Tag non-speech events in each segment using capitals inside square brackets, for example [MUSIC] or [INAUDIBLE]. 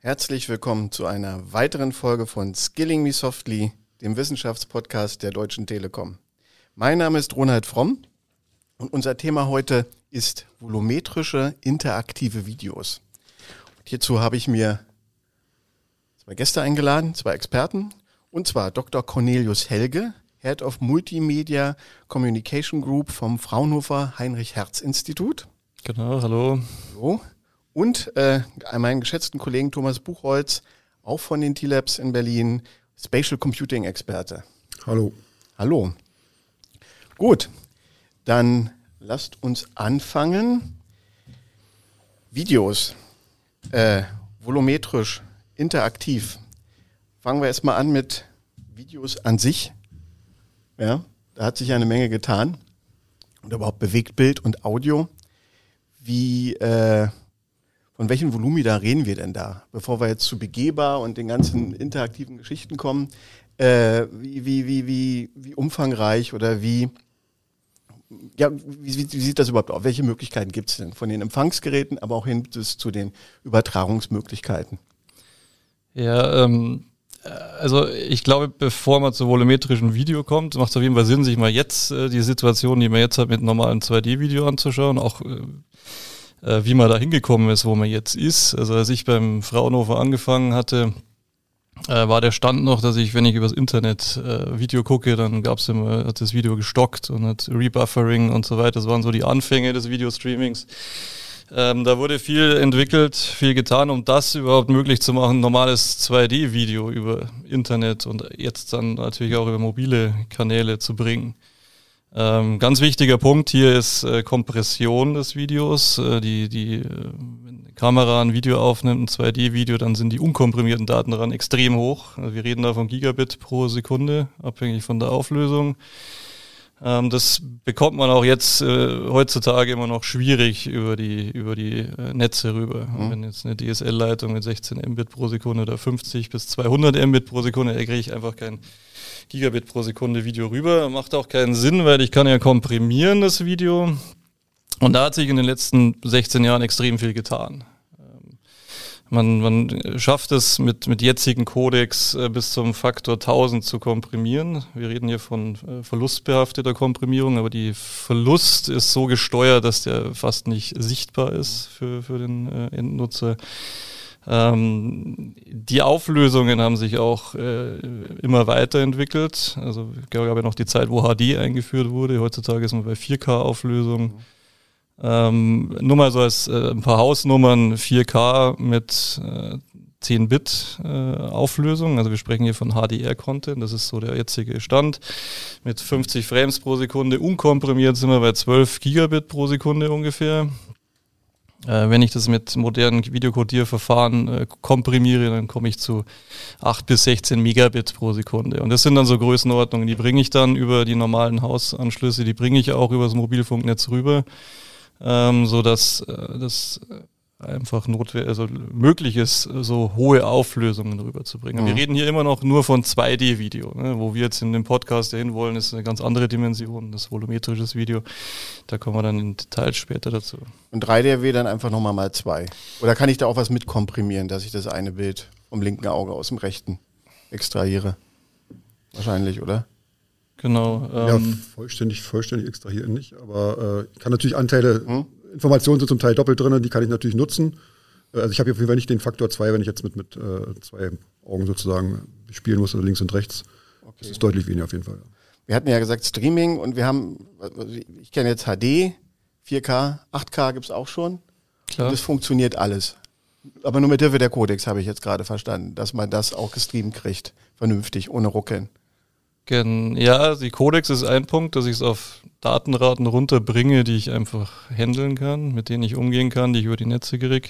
Herzlich willkommen zu einer weiteren Folge von Skilling Me Softly, dem Wissenschaftspodcast der Deutschen Telekom. Mein Name ist Ronald Fromm und unser Thema heute ist volumetrische interaktive Videos. Und hierzu habe ich mir zwei Gäste eingeladen, zwei Experten, und zwar Dr. Cornelius Helge, Head of Multimedia Communication Group vom Fraunhofer Heinrich Herz Institut. Genau, hallo. Hallo. Und äh, meinen geschätzten Kollegen Thomas Buchholz, auch von den T-Labs in Berlin, Spatial Computing Experte. Hallo. Hallo. Gut, dann lasst uns anfangen. Videos, äh, volumetrisch, interaktiv. Fangen wir erstmal an mit Videos an sich. Ja, da hat sich eine Menge getan. Und überhaupt Bewegtbild und Audio. Wie, äh, von welchen Volumi da reden wir denn da? Bevor wir jetzt zu begehbar und den ganzen interaktiven Geschichten kommen, äh, wie, wie, wie, wie, wie umfangreich oder wie, ja, wie, wie sieht das überhaupt aus? Welche Möglichkeiten gibt es denn von den Empfangsgeräten, aber auch hin bis zu den Übertragungsmöglichkeiten? Ja, ähm, also ich glaube, bevor man zu volumetrischen Video kommt, macht es auf jeden Fall Sinn, sich mal jetzt äh, die Situation, die man jetzt hat, mit normalen 2D-Video anzuschauen, auch äh, äh, wie man da hingekommen ist, wo man jetzt ist. Also als ich beim Fraunhofer angefangen hatte, äh, war der Stand noch, dass ich, wenn ich übers Internet äh, Video gucke, dann gab's immer, hat das Video gestockt und hat Rebuffering und so weiter. Das waren so die Anfänge des Videostreamings. Ähm, da wurde viel entwickelt, viel getan, um das überhaupt möglich zu machen, normales 2D-Video über Internet und jetzt dann natürlich auch über mobile Kanäle zu bringen. Ähm, ganz wichtiger Punkt hier ist äh, Kompression des Videos. Äh, die, die, äh, wenn eine Kamera ein Video aufnimmt, ein 2D-Video, dann sind die unkomprimierten Daten daran extrem hoch. Also wir reden da von Gigabit pro Sekunde, abhängig von der Auflösung. Ähm, das bekommt man auch jetzt äh, heutzutage immer noch schwierig über die, über die äh, Netze rüber. Mhm. Wenn jetzt eine DSL-Leitung mit 16 Mbit pro Sekunde oder 50 bis 200 Mbit pro Sekunde, da kriege ich einfach kein Gigabit pro Sekunde Video rüber. Macht auch keinen Sinn, weil ich kann ja komprimieren das Video. Und da hat sich in den letzten 16 Jahren extrem viel getan. Man, man schafft es mit, mit jetzigen Codex äh, bis zum Faktor 1000 zu komprimieren. Wir reden hier von äh, verlustbehafteter Komprimierung, aber die Verlust ist so gesteuert, dass der fast nicht sichtbar ist für, für den äh, Endnutzer. Ähm, die Auflösungen haben sich auch äh, immer weiterentwickelt. Also gab ja noch die Zeit, wo HD eingeführt wurde. Heutzutage ist man bei 4K-Auflösung. Mhm. Ähm, nur mal so als äh, ein paar Hausnummern, 4K mit äh, 10 Bit äh, Auflösung. Also wir sprechen hier von HDR-Content, das ist so der jetzige Stand. Mit 50 Frames pro Sekunde unkomprimiert sind wir bei 12 Gigabit pro Sekunde ungefähr. Äh, wenn ich das mit modernen Videokodierverfahren äh, komprimiere, dann komme ich zu 8 bis 16 Megabit pro Sekunde. Und das sind dann so Größenordnungen, die bringe ich dann über die normalen Hausanschlüsse, die bringe ich auch über das Mobilfunknetz rüber ähm, so dass äh, das einfach notwendig, also möglich ist, so hohe Auflösungen rüberzubringen. Mhm. Wir reden hier immer noch nur von 2D-Video. Ne? Wo wir jetzt in dem Podcast dahin wollen, ist eine ganz andere Dimension, das volumetrisches Video. Da kommen wir dann in Details später dazu. Und 3D wäre dann einfach nochmal mal zwei. Oder kann ich da auch was mitkomprimieren, dass ich das eine Bild vom linken Auge aus dem rechten extrahiere? Wahrscheinlich, oder? Genau. Ähm, ja, vollständig, vollständig extrahieren nicht. Aber äh, ich kann natürlich Anteile, hm? Informationen sind zum Teil doppelt drin, die kann ich natürlich nutzen. Äh, also ich habe auf jeden Fall nicht den Faktor 2, wenn ich jetzt mit, mit äh, zwei Augen sozusagen spielen muss, oder links und rechts. Okay. Das ist deutlich weniger auf jeden Fall. Wir hatten ja gesagt Streaming und wir haben, ich kenne jetzt HD, 4K, 8K gibt es auch schon. Klar. Und das funktioniert alles. Aber nur mit Hilfe der Codex habe ich jetzt gerade verstanden, dass man das auch gestreamt kriegt, vernünftig, ohne Ruckeln. Ja, die Codex ist ein Punkt, dass ich es auf Datenraten runterbringe, die ich einfach handeln kann, mit denen ich umgehen kann, die ich über die Netze kriege.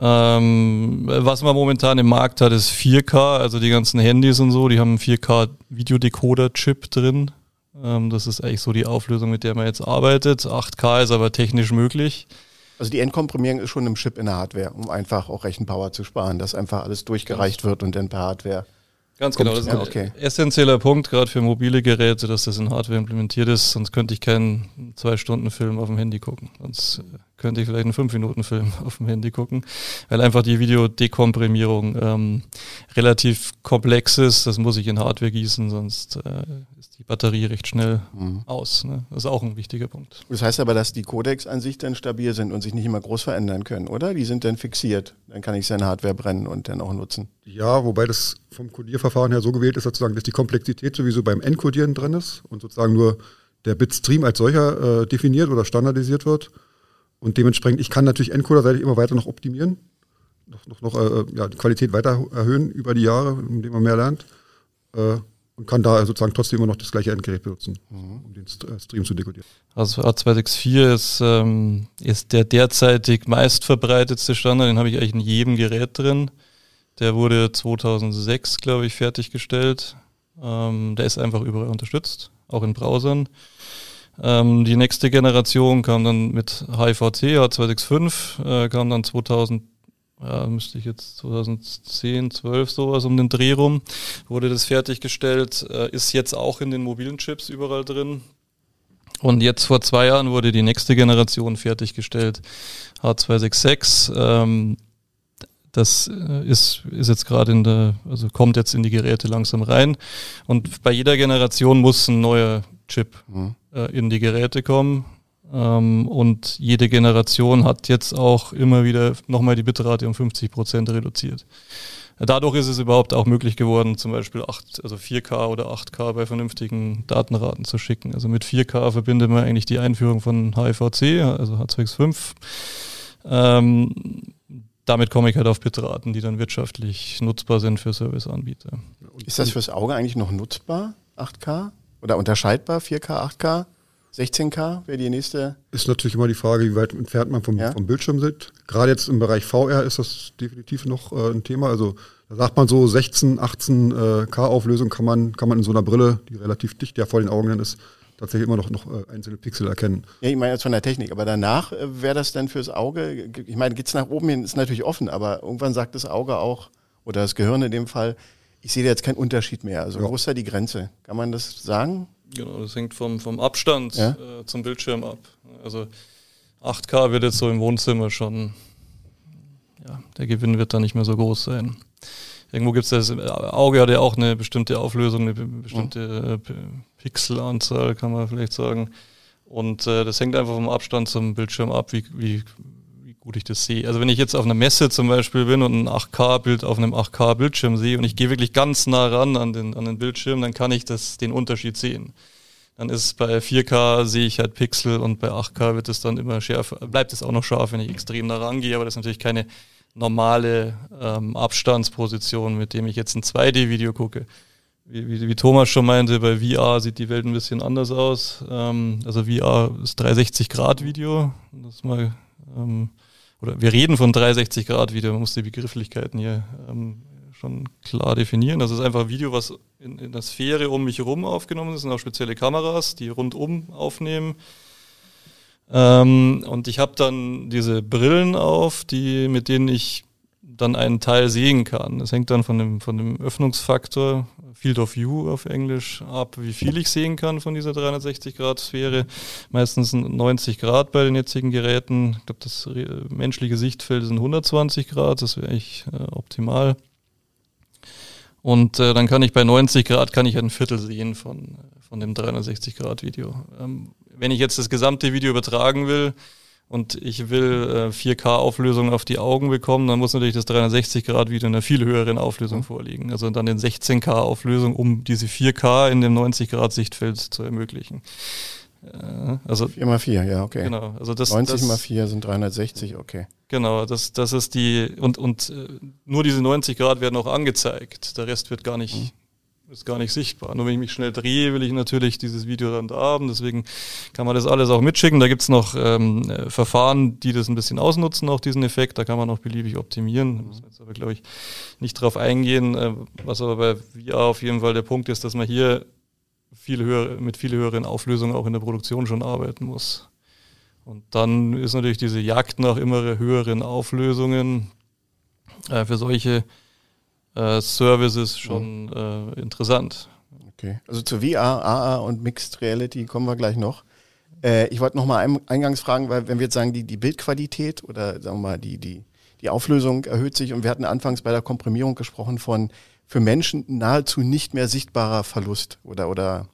Ähm, was man momentan im Markt hat, ist 4K, also die ganzen Handys und so, die haben einen 4K Videodecoder-Chip drin. Ähm, das ist eigentlich so die Auflösung, mit der man jetzt arbeitet. 8K ist aber technisch möglich. Also die Endkomprimierung ist schon im Chip in der Hardware, um einfach auch Rechenpower zu sparen, dass einfach alles durchgereicht wird und dann per Hardware. Ganz genau, das ist ein okay. essentieller Punkt, gerade für mobile Geräte, dass das in Hardware implementiert ist, sonst könnte ich keinen Zwei-Stunden-Film auf dem Handy gucken. Sonst äh, könnte ich vielleicht einen Fünf-Minuten-Film [LAUGHS] auf dem Handy gucken, weil einfach die Videodekomprimierung ähm, relativ komplex ist. Das muss ich in Hardware gießen, sonst äh, ist die Batterie recht schnell mhm. aus. Ne? Das ist auch ein wichtiger Punkt. Das heißt aber, dass die Codecs an sich dann stabil sind und sich nicht immer groß verändern können, oder? Die sind dann fixiert. Dann kann ich seine Hardware brennen und dann auch nutzen. Ja, wobei das vom Codierverfahren her so gewählt ist, sozusagen, dass die Komplexität sowieso beim Encodieren drin ist und sozusagen nur der Bitstream als solcher äh, definiert oder standardisiert wird. Und dementsprechend, ich kann natürlich Encoder-seitig immer weiter noch optimieren, noch, noch, noch äh, ja, die Qualität weiter erhöhen über die Jahre, indem man mehr lernt. Äh, und kann da sozusagen trotzdem immer noch das gleiche Endgerät benutzen, mhm. um den äh, Stream zu dekodieren. Also A264 ist, ähm, ist der derzeitig meistverbreitetste Standard, den habe ich eigentlich in jedem Gerät drin. Der wurde 2006, glaube ich, fertiggestellt. Ähm, der ist einfach überall unterstützt, auch in Browsern. Ähm, die nächste Generation kam dann mit HIVC, H265, äh, kam dann 2000, ja, müsste ich jetzt 2010, 12 sowas um den Dreh rum, wurde das fertiggestellt, äh, ist jetzt auch in den mobilen Chips überall drin. Und jetzt vor zwei Jahren wurde die nächste Generation fertiggestellt, H266. Ähm, das äh, ist, ist jetzt gerade in der, also kommt jetzt in die Geräte langsam rein. Und bei jeder Generation muss ein neuer Chip mhm. Äh, in die Geräte kommen. Ähm, und jede Generation hat jetzt auch immer wieder nochmal die Bitrate um 50 Prozent reduziert. Dadurch ist es überhaupt auch möglich geworden, zum Beispiel 8, also 4K oder 8K bei vernünftigen Datenraten zu schicken. Also mit 4K verbindet man eigentlich die Einführung von HIVC, also H265. Ähm, damit komme ich halt auf Bitraten, die dann wirtschaftlich nutzbar sind für Serviceanbieter. Ist das fürs Auge eigentlich noch nutzbar, 8K? Oder unterscheidbar, 4K, 8K? 16K wäre die nächste. Ist natürlich immer die Frage, wie weit entfernt man vom, ja? vom Bildschirm sitzt. Gerade jetzt im Bereich VR ist das definitiv noch äh, ein Thema. Also da sagt man so 16, 18 äh, K-Auflösung kann man, kann man in so einer Brille, die relativ dicht ja vor den Augen dann ist, tatsächlich immer noch, noch äh, einzelne Pixel erkennen. Ja, ich meine jetzt von der Technik, aber danach äh, wäre das dann fürs Auge, ich meine, geht es nach oben hin, ist natürlich offen, aber irgendwann sagt das Auge auch, oder das Gehirn in dem Fall, ich sehe da jetzt keinen Unterschied mehr. Also ja. wo ist da die Grenze? Kann man das sagen? Genau, das hängt vom, vom Abstand ja? äh, zum Bildschirm ab. Also 8K wird jetzt so im Wohnzimmer schon, ja, der Gewinn wird da nicht mehr so groß sein. Irgendwo gibt es das, Auge hat ja auch eine bestimmte Auflösung, eine bestimmte äh, Pixelanzahl, kann man vielleicht sagen. Und äh, das hängt einfach vom Abstand zum Bildschirm ab, wie, wie gut ich das sehe. Also wenn ich jetzt auf einer Messe zum Beispiel bin und ein 8K-Bild auf einem 8K-Bildschirm sehe und ich gehe wirklich ganz nah ran an den, an den Bildschirm, dann kann ich das, den Unterschied sehen. Dann ist bei 4K sehe ich halt Pixel und bei 8K wird es dann immer schärfer, bleibt es auch noch scharf, wenn ich extrem nah rangehe, aber das ist natürlich keine normale ähm, Abstandsposition, mit dem ich jetzt ein 2D-Video gucke wie, wie, wie Thomas schon meinte, bei VR sieht die Welt ein bisschen anders aus. Ähm, also VR ist 360-Grad-Video. Das mal, ähm, oder wir reden von 360-Grad-Video, man muss die Begrifflichkeiten hier ähm, schon klar definieren. Das ist einfach ein Video, was in, in der Sphäre um mich herum aufgenommen ist. Sind auch spezielle Kameras, die rundum aufnehmen. Ähm, und ich habe dann diese Brillen auf, die, mit denen ich dann einen Teil sehen kann. Das hängt dann von dem, von dem Öffnungsfaktor, Field of View auf Englisch, ab, wie viel ich sehen kann von dieser 360-Grad-Sphäre. Meistens 90 Grad bei den jetzigen Geräten. Ich glaube, das menschliche Sichtfeld sind 120 Grad, das wäre eigentlich äh, optimal. Und äh, dann kann ich bei 90 Grad kann ich ein Viertel sehen von, von dem 360-Grad-Video. Ähm, wenn ich jetzt das gesamte Video übertragen will, und ich will äh, 4K-Auflösung auf die Augen bekommen, dann muss natürlich das 360-Grad-Video in einer viel höheren Auflösung mhm. vorliegen. Also dann in 16K-Auflösung, um diese 4K in dem 90-Grad-Sichtfeld zu ermöglichen. Äh, also 4 mal 4, ja, okay. Genau. Also das, 90 das, mal 4 sind 360, okay. Genau, das, das ist die, und, und äh, nur diese 90 Grad werden auch angezeigt. Der Rest wird gar nicht, mhm ist gar nicht sichtbar. Nur wenn ich mich schnell drehe, will ich natürlich dieses Video dann da haben. Deswegen kann man das alles auch mitschicken. Da gibt's noch ähm, äh, Verfahren, die das ein bisschen ausnutzen, auch diesen Effekt. Da kann man auch beliebig optimieren. Da muss man jetzt aber, glaube ich, nicht drauf eingehen. Äh, was aber bei VR auf jeden Fall der Punkt ist, dass man hier viel höher, mit viel höheren Auflösungen auch in der Produktion schon arbeiten muss. Und dann ist natürlich diese Jagd nach immer höheren Auflösungen äh, für solche äh, Services schon äh, interessant. Okay. Also zu VR, AA und Mixed Reality kommen wir gleich noch. Äh, ich wollte noch mal ein, eingangs fragen, weil wenn wir jetzt sagen, die, die Bildqualität oder sagen wir mal die, die, die Auflösung erhöht sich und wir hatten anfangs bei der Komprimierung gesprochen von für Menschen nahezu nicht mehr sichtbarer Verlust oder, oder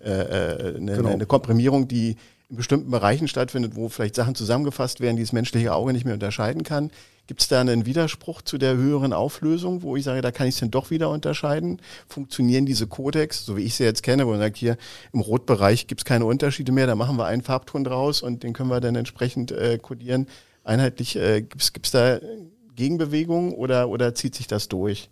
äh, äh eine, genau. eine Komprimierung, die in bestimmten Bereichen stattfindet, wo vielleicht Sachen zusammengefasst werden, die das menschliche Auge nicht mehr unterscheiden kann. Gibt es da einen Widerspruch zu der höheren Auflösung, wo ich sage, da kann ich es dann doch wieder unterscheiden? Funktionieren diese Codecs, so wie ich sie jetzt kenne, wo man sagt, hier im Rotbereich gibt es keine Unterschiede mehr, da machen wir einen Farbton draus und den können wir dann entsprechend äh, codieren. Einheitlich, äh, gibt es da Gegenbewegungen oder, oder zieht sich das durch?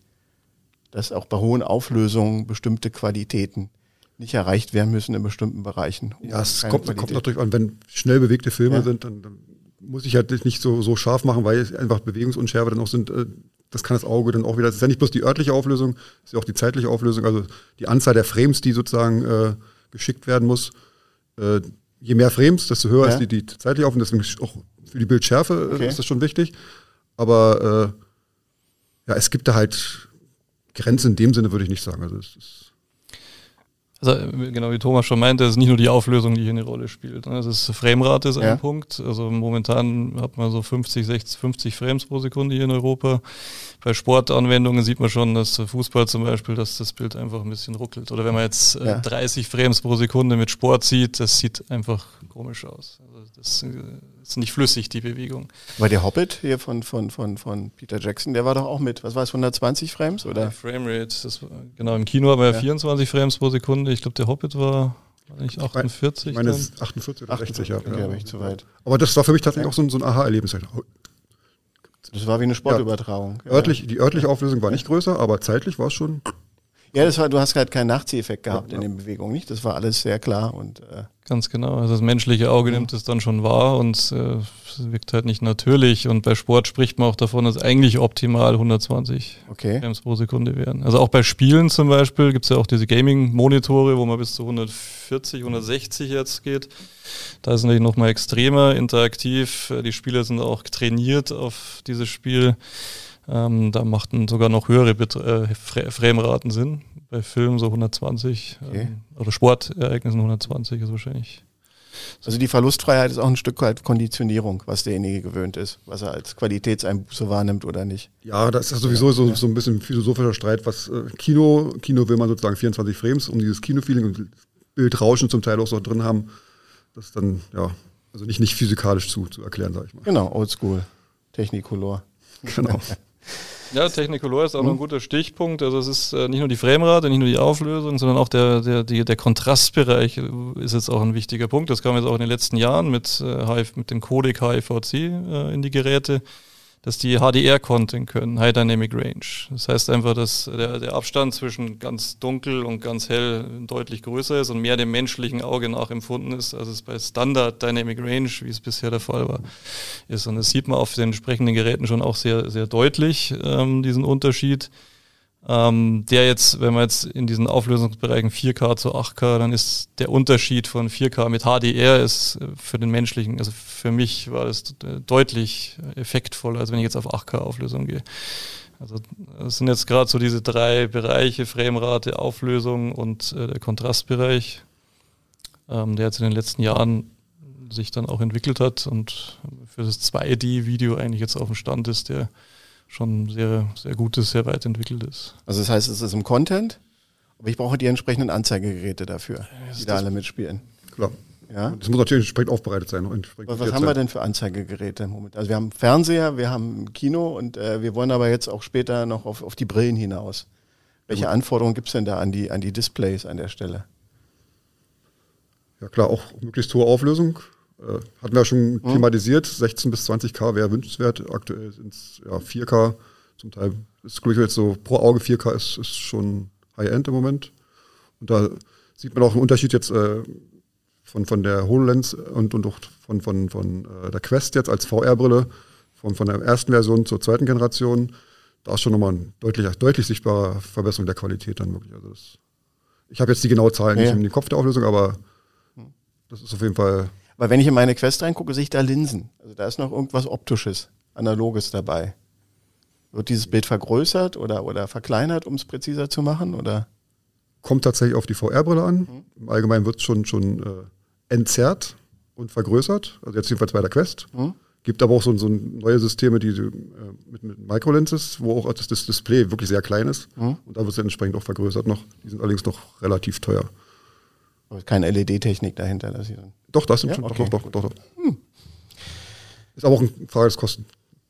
Dass auch bei hohen Auflösungen bestimmte Qualitäten nicht erreicht werden müssen in bestimmten Bereichen. Ja, es kommt, kommt natürlich an, wenn schnell bewegte Filme ja. sind, dann, dann muss ich halt nicht so, so scharf machen, weil einfach Bewegungsunschärfe dann auch sind. Äh, das kann das Auge dann auch wieder. Das ist ja nicht bloß die örtliche Auflösung, es ist ja auch die zeitliche Auflösung, also die Anzahl der Frames, die sozusagen äh, geschickt werden muss. Äh, je mehr Frames, desto höher ja. ist die, die zeitliche Auflösung. Deswegen auch für die Bildschärfe äh, okay. ist das schon wichtig. Aber äh, ja, es gibt da halt Grenzen in dem Sinne, würde ich nicht sagen. Also es ist also genau wie Thomas schon meinte, es ist nicht nur die Auflösung, die hier eine Rolle spielt. Ne? Es ist Framerate ist ja. ein Punkt. Also momentan hat man so 50, 60, 50 Frames pro Sekunde hier in Europa. Bei Sportanwendungen sieht man schon, dass Fußball zum Beispiel, dass das Bild einfach ein bisschen ruckelt. Oder wenn man jetzt äh, ja. 30 Frames pro Sekunde mit Sport sieht, das sieht einfach komisch aus. Also das äh, ist nicht flüssig, die Bewegung. Weil der Hobbit hier von, von, von, von Peter Jackson, der war doch auch mit, was war es, 120 Frames? Oder? Ja, Framerate, das war, genau, im Kino haben wir ja 24 Frames pro Sekunde. Ich glaube, der Hobbit war nicht 48. Ich meine, 48 oder 60, 48, ja. Okay, ja. ich zu weit. Aber das war für mich tatsächlich auch so ein, so ein Aha-Erlebnis. Das war wie eine Sportübertragung. Ja. Örtlich, die örtliche Auflösung war nicht größer, aber zeitlich war es schon. Ja, das war, du hast halt keinen Nachzieheffekt gehabt ja, in den Bewegungen, nicht? Das war alles sehr klar und äh Ganz genau. Also das menschliche Auge nimmt es dann schon wahr und äh, wirkt halt nicht natürlich. Und bei Sport spricht man auch davon, dass eigentlich optimal 120 okay. Frames pro Sekunde wären. Also auch bei Spielen zum Beispiel gibt es ja auch diese Gaming-Monitore, wo man bis zu 140, 160 jetzt geht. Da ist es natürlich nochmal extremer, interaktiv. Die Spieler sind auch trainiert auf dieses Spiel. Ähm, da machten sogar noch höhere Bet äh, Frameraten Sinn. Bei Filmen so 120 okay. ähm, oder Sportereignissen 120 ist wahrscheinlich. Also die Verlustfreiheit ist auch ein Stück weit Konditionierung, was derjenige gewöhnt ist, was er als Qualitätseinbuße wahrnimmt oder nicht. Ja, das ist sowieso so, so ein bisschen philosophischer Streit, was äh, Kino, Kino will man sozusagen 24 Frames, um dieses Kinofeeling und Bildrauschen zum Teil auch so drin haben. Das ist dann, ja, also nicht, nicht physikalisch zu, zu erklären, sag ich mal. Genau, Oldschool, Technicolor. Genau. [LAUGHS] Ja, Technicolor ist auch noch ein guter Stichpunkt. Also es ist äh, nicht nur die Framerate, nicht nur die Auflösung, sondern auch der, der, die, der Kontrastbereich ist jetzt auch ein wichtiger Punkt. Das kam jetzt auch in den letzten Jahren mit, äh, mit dem Codec HIVC äh, in die Geräte dass die HDR-Content können, High Dynamic Range. Das heißt einfach, dass der, der Abstand zwischen ganz dunkel und ganz hell deutlich größer ist und mehr dem menschlichen Auge nachempfunden ist, als es bei Standard Dynamic Range, wie es bisher der Fall war, ist. Und das sieht man auf den entsprechenden Geräten schon auch sehr, sehr deutlich, ähm, diesen Unterschied. Ähm, der jetzt, wenn man jetzt in diesen Auflösungsbereichen 4K zu 8K, dann ist der Unterschied von 4K mit HDR ist äh, für den menschlichen, also für mich war das äh, deutlich effektvoller, als wenn ich jetzt auf 8K Auflösung gehe. Also das sind jetzt gerade so diese drei Bereiche, Framerate, Auflösung und äh, der Kontrastbereich, ähm, der jetzt in den letzten Jahren sich dann auch entwickelt hat und für das 2D-Video eigentlich jetzt auf dem Stand ist, der schon sehr, sehr gutes, sehr weit entwickelt ist. Also das heißt, es ist im Content, aber ich brauche die entsprechenden Anzeigegeräte dafür, die da alle mitspielen. Klar. Ja? Das muss natürlich entsprechend aufbereitet sein. was, was haben wir denn für Anzeigegeräte im Moment? Also wir haben Fernseher, wir haben Kino und äh, wir wollen aber jetzt auch später noch auf, auf die Brillen hinaus. Welche ja, Anforderungen gibt es denn da an die, an die Displays an der Stelle? Ja klar, auch möglichst hohe Auflösung, äh, hatten wir schon mhm. thematisiert, 16 bis 20k wäre wünschenswert. Aktuell sind es ja, 4K. Zum Teil ist ich jetzt so pro Auge 4K ist, ist schon High-End im Moment. Und da sieht man auch einen Unterschied jetzt äh, von, von der HoloLens und, und auch von, von, von äh, der Quest jetzt als VR-Brille, von, von der ersten Version zur zweiten Generation. Da ist schon nochmal eine deutlich, deutlich sichtbare Verbesserung der Qualität dann wirklich. Also das, ich habe jetzt die genaue Zahl ja. nicht im Kopf der Auflösung, aber hm. das ist auf jeden Fall Weil wenn ich in meine Quest reingucke, sehe ich da Linsen. Also da ist noch irgendwas Optisches, Analoges dabei. Wird dieses Bild vergrößert oder, oder verkleinert, um es präziser zu machen? Oder? Kommt tatsächlich auf die VR-Brille an. Mhm. Im Allgemeinen wird es schon, schon äh, entzerrt und vergrößert. Also jetzt jedenfalls bei der Quest. Mhm. Gibt aber auch so, so neue Systeme, die äh, mit, mit Microlenses, wo auch das, das, Display wirklich sehr klein ist. Mhm. Und da wird es entsprechend auch vergrößert noch. Die sind allerdings noch relativ teuer. Aber keine LED-Technik dahinter. Dass dann doch, das sind ja? schon. Okay. Doch, doch, doch, doch. Hm. Ist aber auch eine Frage des Kosten,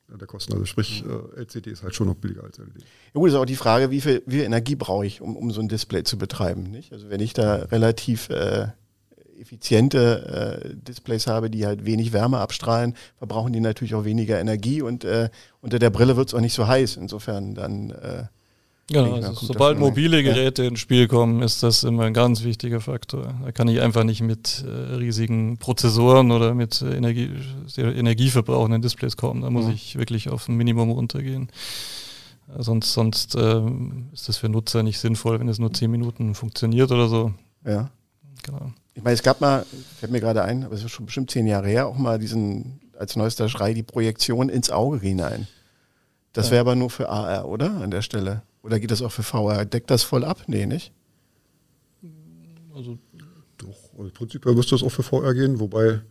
der Kosten. Also sprich, äh, LCD ist halt schon noch billiger als LED. Ja gut, ist auch die Frage, wie viel, wie viel Energie brauche ich, um, um so ein Display zu betreiben. Nicht? Also wenn ich da relativ äh, effiziente äh, Displays habe, die halt wenig Wärme abstrahlen, verbrauchen die natürlich auch weniger Energie und äh, unter der Brille wird es auch nicht so heiß. Insofern dann äh, Genau, also sobald mobile Geräte ja. ins Spiel kommen, ist das immer ein ganz wichtiger Faktor. Da kann ich einfach nicht mit äh, riesigen Prozessoren oder mit äh, Energie, sehr energieverbrauchenden Displays kommen. Da muss mhm. ich wirklich auf ein Minimum runtergehen. Äh, sonst sonst äh, ist das für Nutzer nicht sinnvoll, wenn es nur zehn Minuten funktioniert oder so. Ja. Genau. Ich meine, es gab mal, fällt mir gerade ein, aber es ist schon bestimmt zehn Jahre her, auch mal diesen, als neuester Schrei, die Projektion ins Auge hinein. Das ja. wäre aber nur für AR, oder? An der Stelle. Oder geht das auch für VR? Deckt das voll ab? Nee, nicht? Also, doch, also prinzipiell müsste das auch für VR gehen, wobei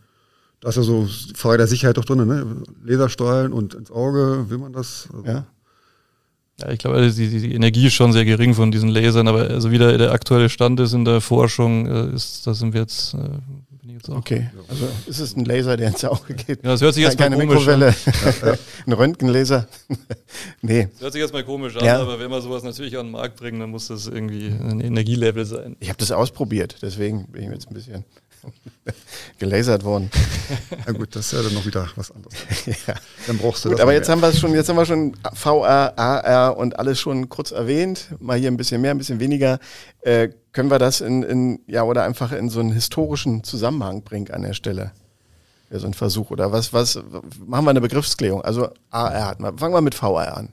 da ist ja so Frage der Sicherheit doch drin, ne? Laserstrahlen und ins Auge, will man das? Also ja. Ja, ich glaube, die, die, Energie ist schon sehr gering von diesen Lasern, aber also wie der, der aktuelle Stand ist in der Forschung, äh, ist, da sind wir jetzt, äh, jetzt auch. Okay, also ist es ein Laser, der ins Auge geht? Ja, das hört sich jetzt Keine mal komisch Mikrowelle. an. [LAUGHS] ein Röntgenlaser? [LAUGHS] nee. Das hört sich jetzt mal komisch an, ja. aber wenn wir sowas natürlich an den Markt bringen, dann muss das irgendwie ein Energielevel sein. Ich habe das ausprobiert, deswegen bin ich jetzt ein bisschen [LAUGHS] gelasert worden. [LAUGHS] Na gut, das ist ja dann noch wieder was anderes. [LAUGHS] ja. Dann brauchst du gut, das. Aber jetzt haben wir schon, jetzt haben wir schon VR, AR und alles schon kurz erwähnt. Mal hier ein bisschen mehr, ein bisschen weniger. Äh, können wir das in, in, ja, oder einfach in so einen historischen Zusammenhang bringen an der Stelle? Ja, so ein Versuch. Oder was, was, machen wir eine Begriffsklärung. Also AR hat man. Fangen wir mit VR an.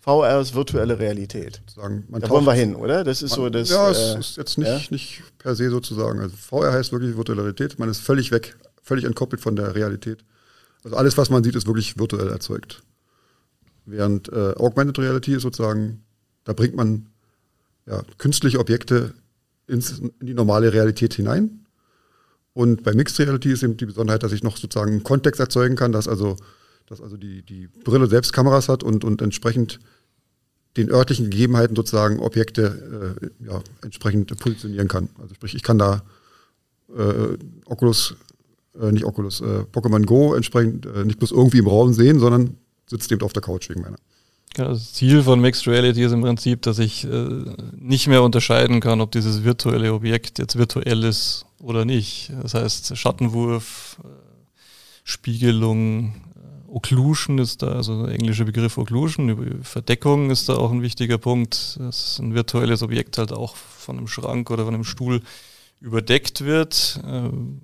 VR ist virtuelle Realität. Sagen, da wollen wir hin, oder? Das ist man, so das. Ja, es äh, ist jetzt nicht, ja? nicht per se sozusagen. Also VR heißt wirklich virtuelle Realität. Man ist völlig weg, völlig entkoppelt von der Realität. Also alles, was man sieht, ist wirklich virtuell erzeugt. Während äh, Augmented Reality ist sozusagen, da bringt man ja, künstliche Objekte ins, in die normale Realität hinein. Und bei Mixed Reality ist eben die Besonderheit, dass ich noch sozusagen einen Kontext erzeugen kann, dass also, dass also die, die Brille selbst Kameras hat und, und entsprechend den örtlichen Gegebenheiten sozusagen Objekte äh, ja, entsprechend positionieren kann. Also sprich, ich kann da äh, Oculus, äh, nicht Oculus, äh, Pokémon Go entsprechend äh, nicht bloß irgendwie im Raum sehen, sondern sitzt eben auf der Couch wegen meiner. Genau, das Ziel von Mixed Reality ist im Prinzip, dass ich äh, nicht mehr unterscheiden kann, ob dieses virtuelle Objekt jetzt virtuell ist oder nicht. Das heißt, Schattenwurf, Spiegelung, Occlusion ist da, also der englische Begriff Occlusion, Verdeckung ist da auch ein wichtiger Punkt, dass ein virtuelles Objekt halt auch von einem Schrank oder von einem Stuhl überdeckt wird. Ähm,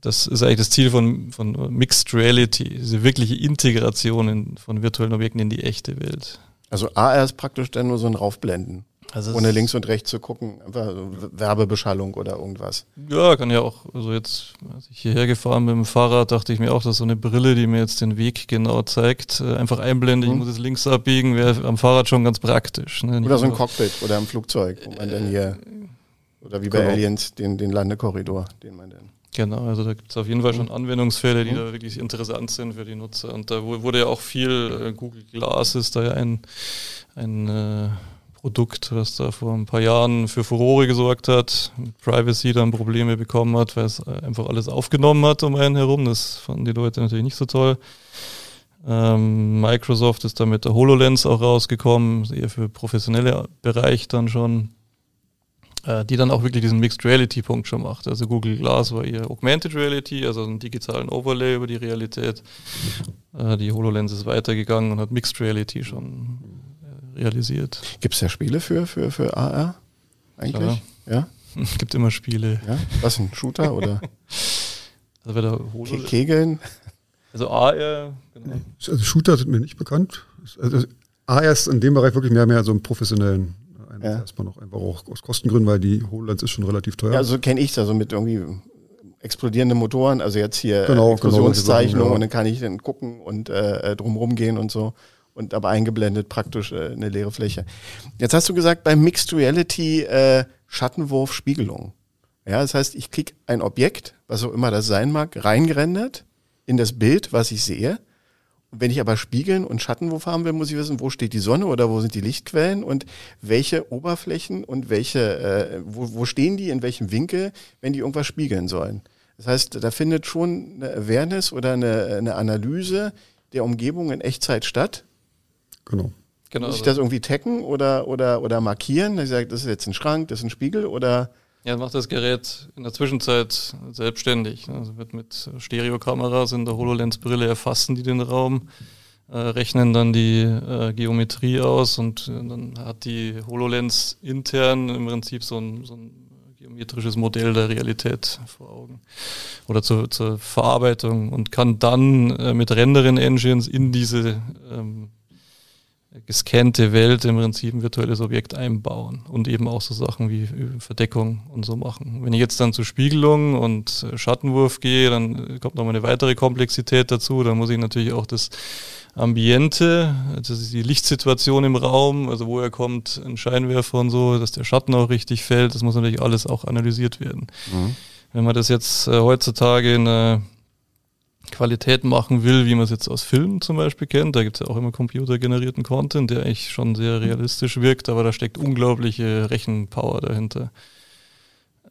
das ist eigentlich das Ziel von, von Mixed Reality, diese wirkliche Integration in, von virtuellen Objekten in die echte Welt. Also AR ist praktisch dann nur so ein Raufblenden. Also ohne links und rechts zu gucken, einfach Werbebeschallung oder irgendwas. Ja, kann ja auch, also jetzt, als ich hierher gefahren bin mit dem Fahrrad, dachte ich mir auch, dass so eine Brille, die mir jetzt den Weg genau zeigt, äh, einfach einblende, mhm. ich muss es links abbiegen, wäre am Fahrrad schon ganz praktisch. Ne? Oder so ein Cockpit oder im Flugzeug, wo man dann hier, oder wie bei genau. Aliens, den, den Landekorridor, den man dann Genau, also da gibt es auf jeden Fall schon mhm. Anwendungsfälle, die mhm. da wirklich interessant sind für die Nutzer. Und da wurde ja auch viel, äh, Google Glass ist da ja ein, ein äh, Produkt, was da vor ein paar Jahren für Furore gesorgt hat, Privacy dann Probleme bekommen hat, weil es äh, einfach alles aufgenommen hat um einen herum. Das fanden die Leute natürlich nicht so toll. Ähm, Microsoft ist da mit der HoloLens auch rausgekommen, eher für professionelle Bereich dann schon äh, die dann auch wirklich diesen Mixed Reality Punkt schon macht. Also Google Glass war eher Augmented Reality, also einen digitalen Overlay über die Realität. Äh, die HoloLens ist weitergegangen und hat Mixed Reality schon äh, realisiert. Gibt es ja Spiele für, für, für AR eigentlich? Klar. Ja? Es [LAUGHS] gibt immer Spiele. Ja? Was, ein Shooter oder? [LAUGHS] Also der Holo Kegeln? Also AR, genau. Also Shooter sind mir nicht bekannt. Also AR ist in dem Bereich wirklich mehr mehr so einen professionellen Ja. Erstmal noch einfach auch aus Kostengründen, weil die HoloLens ist schon relativ teuer. Ja, so kenne ich es, also mit irgendwie explodierende Motoren, also jetzt hier Genau, Explosionszeichnung genau, ja. und dann kann ich dann gucken und äh, drumherum gehen und so. Und aber eingeblendet praktisch äh, eine leere Fläche. Jetzt hast du gesagt, bei Mixed Reality äh, Schattenwurf, Spiegelung. Ja, das heißt, ich krieg ein Objekt, was auch immer das sein mag, reingerendert in das Bild, was ich sehe. Und wenn ich aber Spiegeln und Schattenwurf haben will, muss ich wissen, wo steht die Sonne oder wo sind die Lichtquellen und welche Oberflächen und welche, äh, wo, wo stehen die, in welchem Winkel, wenn die irgendwas spiegeln sollen. Das heißt, da findet schon eine Awareness oder eine, eine Analyse der Umgebung in Echtzeit statt. Genau. Genau. Muss ich das irgendwie taggen oder, oder, oder markieren? Ich sage, das ist jetzt ein Schrank, das ist ein Spiegel oder Ja, macht das Gerät in der Zwischenzeit selbstständig. Also wird mit Stereokameras in der HoloLens-Brille erfassen die den Raum, äh, rechnen dann die äh, Geometrie aus und äh, dann hat die HoloLens intern im Prinzip so ein, so ein geometrisches Modell der Realität vor Augen oder zur, zur Verarbeitung und kann dann äh, mit Rendering-Engines in diese ähm, gescannte Welt im Prinzip ein virtuelles Objekt einbauen und eben auch so Sachen wie äh, Verdeckung und so machen. Wenn ich jetzt dann zu Spiegelung und äh, Schattenwurf gehe, dann äh, kommt noch mal eine weitere Komplexität dazu. Dann muss ich natürlich auch das Ambiente, das ist die Lichtsituation im Raum, also woher kommt ein Scheinwerfer und so, dass der Schatten auch richtig fällt, das muss natürlich alles auch analysiert werden. Wenn man das jetzt äh, heutzutage in einer Qualität machen will, wie man es jetzt aus Filmen zum Beispiel kennt. Da gibt es ja auch immer computergenerierten Content, der eigentlich schon sehr realistisch wirkt, aber da steckt unglaubliche Rechenpower dahinter.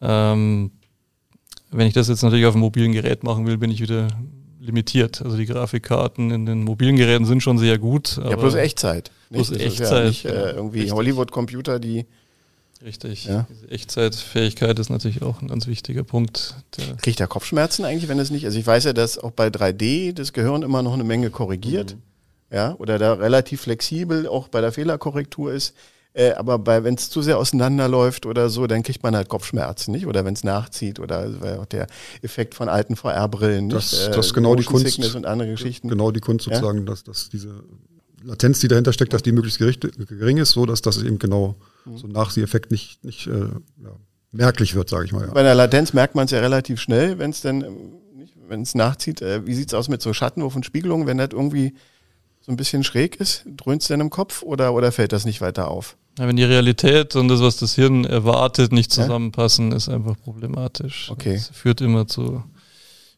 Ähm, wenn ich das jetzt natürlich auf einem mobilen Gerät machen will, bin ich wieder limitiert. Also die Grafikkarten in den mobilen Geräten sind schon sehr gut. ja, bloß Echtzeit. Bloß Das ist Echtzeit, Ja nicht äh, irgendwie. Hollywood-Computer, die Richtig. Ja. Diese Echtzeitfähigkeit ist natürlich auch ein ganz wichtiger Punkt. Der Kriegt er Kopfschmerzen eigentlich, wenn es nicht? Also ich weiß ja, dass auch bei 3D das Gehirn immer noch eine Menge korrigiert. Ja, oder da relativ flexibel auch bei der Fehlerkorrektur ist. Äh, aber bei, wenn es zu sehr auseinanderläuft oder so, dann kriegt man halt Kopfschmerzen, nicht? Oder wenn es nachzieht oder also ja der Effekt von alten VR-Brillen, nicht? Das- das ist genau die Kunst. Sickness und andere Geschichten. Genau die Kunst sozusagen, dass, dass diese Latenz, die dahinter steckt, dass die möglichst gering ist, so dass das eben genau so ein Nachsieheffekt nicht, nicht äh, ja, merklich wird, sage ich mal. Ja. Bei der Latenz merkt man es ja relativ schnell, wenn es denn, ähm, wenn es nachzieht. Äh, wie sieht's aus mit so Schattenwurf und Spiegelung, wenn das irgendwie so ein bisschen schräg ist? Dröhnt es denn im Kopf oder, oder fällt das nicht weiter auf? Ja, wenn die Realität und das, was das Hirn erwartet, nicht Ja? zusammenpassen, ist einfach problematisch. Okay. Das führt immer zu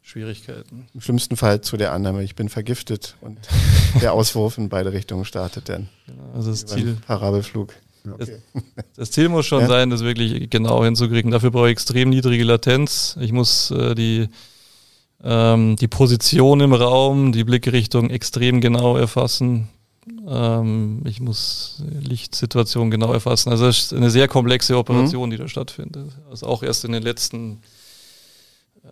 Schwierigkeiten. Im schlimmsten Fall zu der Annahme, ich bin vergiftet und [LAUGHS] der Auswurf in beide Richtungen startet dann. Genau. Also das Ziel, Parabelflug. Das, [LAUGHS] das Ziel muss schon Ja. sein, das wirklich genau hinzukriegen. Dafür brauche ich extrem niedrige Latenz. Ich muss äh, die, ähm, die Position im Raum, die Blickrichtung extrem genau erfassen. Ähm, ich muss Lichtsituation genau erfassen. Also es ist eine sehr komplexe Operation, die da stattfindet. Also auch erst in den letzten äh,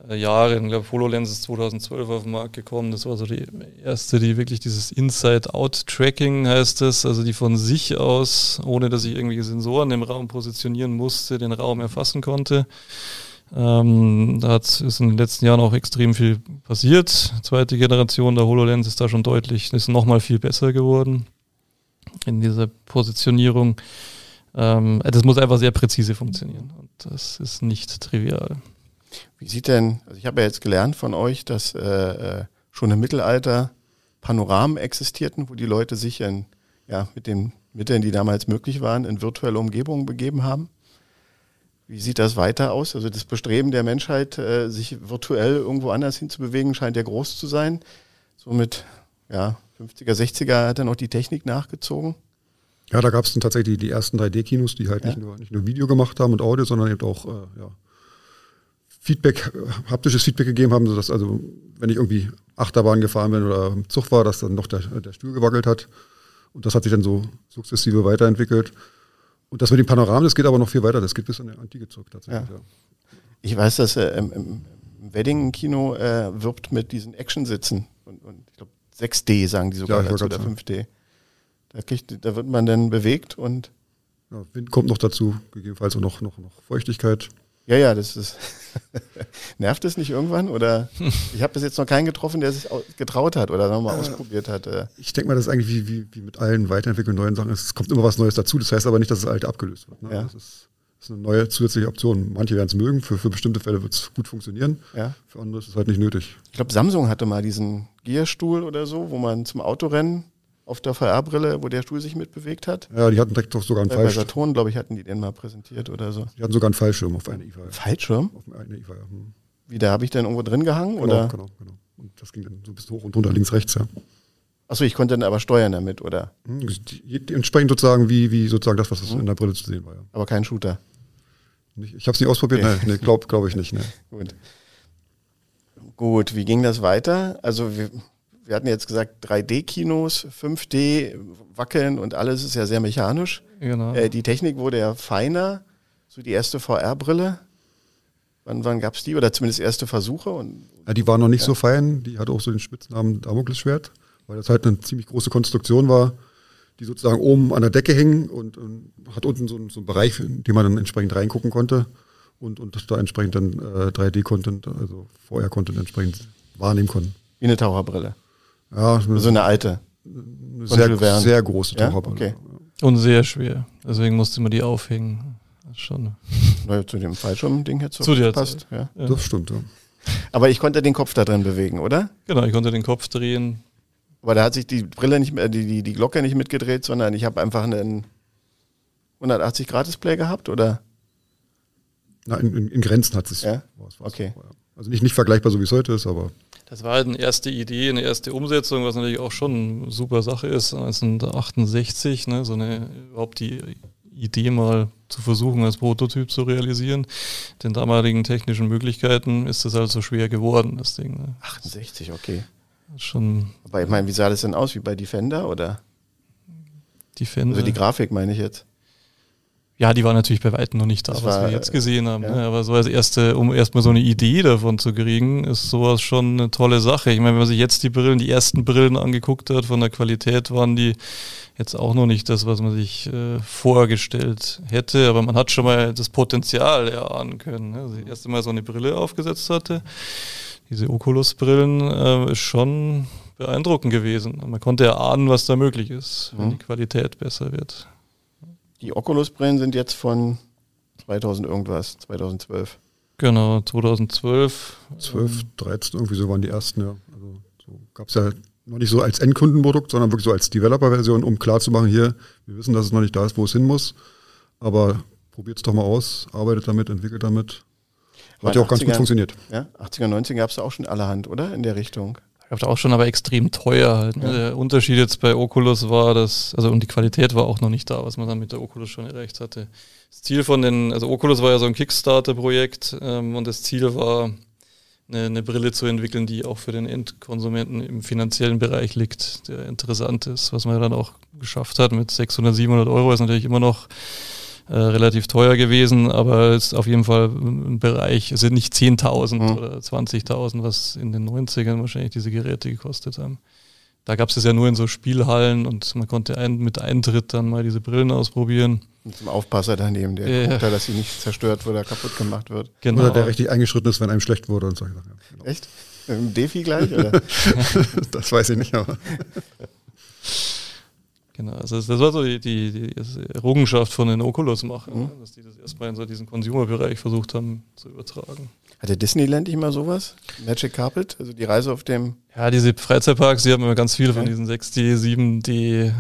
Jahren, ich glaube HoloLens ist 2012 auf den Markt gekommen. Das war so die erste, die wirklich dieses Inside-Out-Tracking heißt es, also die von sich aus, ohne dass ich irgendwie Sensoren im Raum positionieren musste, den Raum erfassen konnte. Ähm, da hat, ist in den letzten Jahren auch extrem viel passiert. Zweite Generation der HoloLens ist da schon deutlich, ist nochmal viel besser geworden in dieser Positionierung. Ähm, das muss einfach sehr präzise funktionieren und das ist nicht trivial. Wie sieht denn, also ich habe ja jetzt gelernt von euch, dass äh, äh, schon im Mittelalter Panoramen existierten, wo die Leute sich in, ja, mit den Mitteln, die damals möglich waren, in virtuelle Umgebungen begeben haben. Wie sieht das weiter aus? Also das Bestreben der Menschheit, äh, sich virtuell irgendwo anders hinzubewegen, scheint ja groß zu sein. Somit, ja, 50er, 60er hat dann auch die Technik nachgezogen. Ja, da gab es dann tatsächlich die, die ersten 3D-Kinos, die halt Ja. nicht, nur, nicht nur Video gemacht haben und Audio, sondern eben auch äh, ja, Feedback, haptisches Feedback gegeben haben, sodass also, wenn ich irgendwie Achterbahn gefahren bin oder im Zug war, dass dann noch der, der Stuhl gewackelt hat. Und das hat sich dann so sukzessive weiterentwickelt. Und das mit dem Panoramen, das geht aber noch viel weiter. Das geht bis in die Antike zurück tatsächlich. Ja. Ja. Ich weiß, dass äh, im, im Wedding-Kino äh, wirbt mit diesen Action-Sitzen. Und, und ich glaube, 6D sagen die sogar Ja, dazu, oder grad 5D. Da, kriegt, da wird man dann bewegt und Ja, Wind kommt noch dazu, gegebenenfalls auch noch, noch, noch Feuchtigkeit. Ja, ja, das ist. [LAUGHS] Nervt es nicht irgendwann? Oder [LAUGHS] ich habe bis jetzt noch keinen getroffen, der sich au- getraut hat oder nochmal ausprobiert hat. Äh. Ich denke mal, das ist eigentlich wie, wie, wie mit allen weiterentwickelten neuen Sachen. Es kommt immer was Neues dazu. Das heißt aber nicht, dass das alte abgelöst wird. Ne? Ja. Das ist, Das ist eine neue zusätzliche Option. Manche werden es mögen, für, für bestimmte Fälle wird es gut funktionieren. Ja. Für andere ist es halt nicht nötig. Ich glaube, Samsung hatte mal diesen Gearstuhl oder so, wo man zum Autorennen auf der VR-Brille, wo der Stuhl sich mitbewegt hat. Ja, die hatten direkt doch sogar einen Äh, Bei Fallschirm. Saturn, glaube ich, hatten die den mal präsentiert oder so. Die hatten sogar einen Fallschirm auf eine IFA. Fallschirm? Auf eine IFA, ja. Hm. Wie, da habe ich dann irgendwo drin gehangen? Genau, oder? genau, genau. Und das ging dann so bis hoch und runter, links, rechts, ja. Achso, ich konnte dann aber steuern damit, oder? Hm, Entsprechend sozusagen wie, wie sozusagen das, was Mhm. in der Brille zu sehen war, ja. Aber kein Shooter. Nicht, ich habe es nicht ausprobiert, Okay. nee, nee glaube glaub ich nicht. Nee. [LAUGHS] Gut. Gut, wie ging das weiter? Also wir, wir hatten jetzt gesagt 3D-Kinos, 5D, wackeln und alles ist ja sehr mechanisch. Genau. Äh, die Technik wurde ja feiner. So die erste VR-Brille. Wann, wann gab es die? Oder zumindest erste Versuche? Und, Ja, die war noch nicht so fein, die hatte auch so den Spitznamen Damoklesschwert, weil das halt eine ziemlich große Konstruktion war, die sozusagen oben an der Decke hing und, und hat unten so, einen- so einen Bereich, in den man dann entsprechend reingucken konnte und, und da entsprechend dann äh, 3D-Content, also VR-Content entsprechend wahrnehmen konnten. wie eine Taucherbrille. Ja, eine, So eine alte. sehr, sehr große Ja? Taucherbrille. Okay. Und sehr schwer. Deswegen musste man die aufhängen. Schon. Naja, zu dem Fallschirm-Ding hätte Zu der passt. Ja. Ja. Das stimmt, ja. Aber ich konnte den Kopf da drin bewegen, oder? Genau, ich konnte den Kopf drehen. Aber da hat sich die Brille nicht mehr, die, die, die Glocke nicht mitgedreht, sondern ich habe einfach einen 180-Grad-Display gehabt, oder? Na, in, in, Grenzen hat es. Ja? Okay. so, ja. Also nicht, nicht vergleichbar, so wie es heute ist, aber Das war halt eine erste Idee, eine erste Umsetzung, was natürlich auch schon eine super Sache ist. 1968, ne, so eine, überhaupt die Idee mal zu versuchen, als Prototyp zu realisieren. Den damaligen technischen Möglichkeiten ist das halt so schwer geworden, das Ding. Ne. 68, okay. Schon Aber ich meine, wie sah das denn aus? Wie bei Defender, oder? die Fender. Also die Grafik meine ich jetzt. Ja, die war natürlich bei weitem noch nicht da, Das was war, wir jetzt gesehen haben. ja. Ne? Aber so als erste, um erstmal so eine Idee davon zu kriegen, ist sowas schon eine tolle Sache. Ich meine, wenn man sich jetzt die Brillen, die ersten Brillen angeguckt hat, von der Qualität waren die jetzt auch noch nicht das, was man sich äh, vorgestellt hätte. Aber man hat schon mal das Potenzial erahnen können. Ne? Also das erste Mal so eine Brille aufgesetzt hatte, diese Oculus-Brillen, äh, ist schon beeindruckend gewesen. Man konnte erahnen, was da möglich ist, wenn Mhm. die Qualität besser wird. Die Oculus-Brillen sind jetzt von 2000 irgendwas, 2012. Genau, 2012. 12, 13, irgendwie so waren die ersten, ja. Also so gab es ja noch nicht so als Endkundenprodukt, sondern wirklich so als Developer-Version, um klarzumachen, hier, wir wissen, dass es noch nicht da ist, wo es hin muss, aber probiert es doch mal aus, arbeitet damit, entwickelt damit. Hat ja auch ganz 80ern gut funktioniert. Ja, 80er, 90er gab es auch schon allerhand, oder? In der Richtung. Gab auch schon, aber extrem teuer halt. Ne? Ja. Der Unterschied jetzt bei Oculus war, dass, also und die Qualität war auch noch nicht da, was man dann mit der Oculus schon erreicht hatte. Das Ziel von den, also Oculus war ja so ein Kickstarter-Projekt ähm, und das Ziel war, eine, eine Brille zu entwickeln, die auch für den Endkonsumenten im finanziellen Bereich liegt, der interessant ist, was man dann auch geschafft hat mit 600, 700 Euro ist natürlich immer noch äh, relativ teuer gewesen, aber es ist auf jeden Fall ein Bereich, es sind nicht 10.000 Mhm. oder 20.000, was in den 90ern wahrscheinlich diese Geräte gekostet haben. Da gab es es ja nur in so Spielhallen und man konnte ein, mit Eintritt dann mal diese Brillen ausprobieren. Mit dem Aufpasser daneben, der Ja. guckt da, dass sie nicht zerstört wird oder kaputt gemacht wird. Genau. Oder der richtig eingeschritten ist, wenn einem schlecht wurde und solche Sachen. Genau. Echt? Mit dem Defi gleich? Oder? [LAUGHS] Das weiß ich nicht, aber [LAUGHS] Genau, also das, das war so die, die, die Errungenschaft von den Oculus-Machern, Mhm. ne, dass die das erstmal in so diesen Consumer-Bereich versucht haben zu übertragen. Hatte Disneyland nicht mal sowas? Magic Carpet? Also die Reise auf dem. Ja, diese Freizeitparks, die haben immer ganz viel von Ja. diesen 6D, 7D. Äh,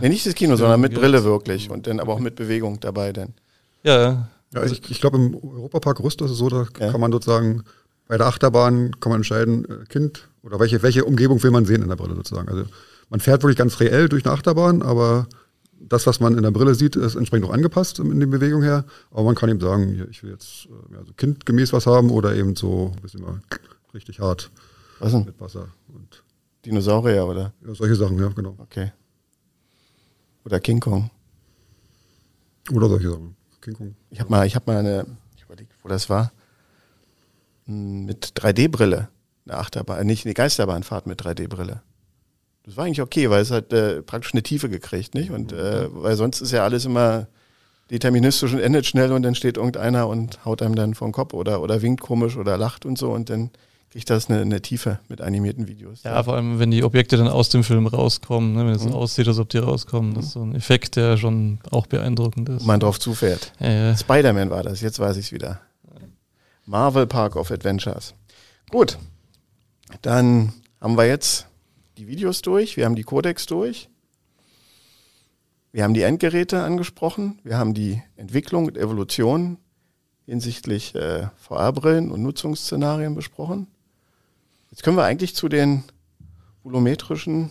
Nee, nicht das Kino, sondern mit. Brille wirklich. Und dann aber auch mit Bewegung dabei dann. ja, ja, ich, ich glaube, im Europapark Rüst ist es so, da Ja. kann man sozusagen bei der Achterbahn kann man entscheiden, äh, Kind oder welche, welche Umgebung will man sehen in der Brille sozusagen. Also man fährt wirklich ganz reell durch eine Achterbahn, aber das, was man in der Brille sieht, ist entsprechend auch angepasst in den Bewegungen her. Aber man kann eben sagen, ich will jetzt äh, ja, so kindgemäß was haben oder eben so ein bisschen mal richtig hart Was denn? mit Wasser und Dinosaurier, oder? ja, solche Sachen, ja, genau. Okay. Oder King Kong. Oder solche Sachen. King Kong. Ich habe mal, ich hab mal eine, ich überlege, wo das war, Hm, mit 3D-Brille. Eine Achterbahn, nicht eine Geisterbahnfahrt mit 3D-Brille. Das war eigentlich okay, weil es hat äh, praktisch eine Tiefe gekriegt, nicht? Und äh, weil sonst ist ja alles immer deterministisch und endet schnell und dann steht irgendeiner und haut einem dann vom Kopf oder, oder winkt komisch oder lacht und so und dann kriegt das eine, eine Tiefe mit animierten Videos. Ja, vor allem, wenn die Objekte dann aus dem Film rauskommen, ne, wenn es mhm. aussieht, als ob die rauskommen. Das ist so ein Effekt, der schon auch beeindruckend ist. Wo man drauf zufährt. Ja, ja. Spider-Man war das, jetzt weiß ich es wieder. Marvel Park of Adventures. Gut, dann haben wir jetzt die Videos durch, wir haben die Codecs durch, wir haben die Endgeräte angesprochen, wir haben die Entwicklung und Evolution hinsichtlich äh, VR-Brillen und Nutzungsszenarien besprochen. Jetzt können wir eigentlich zu den volumetrischen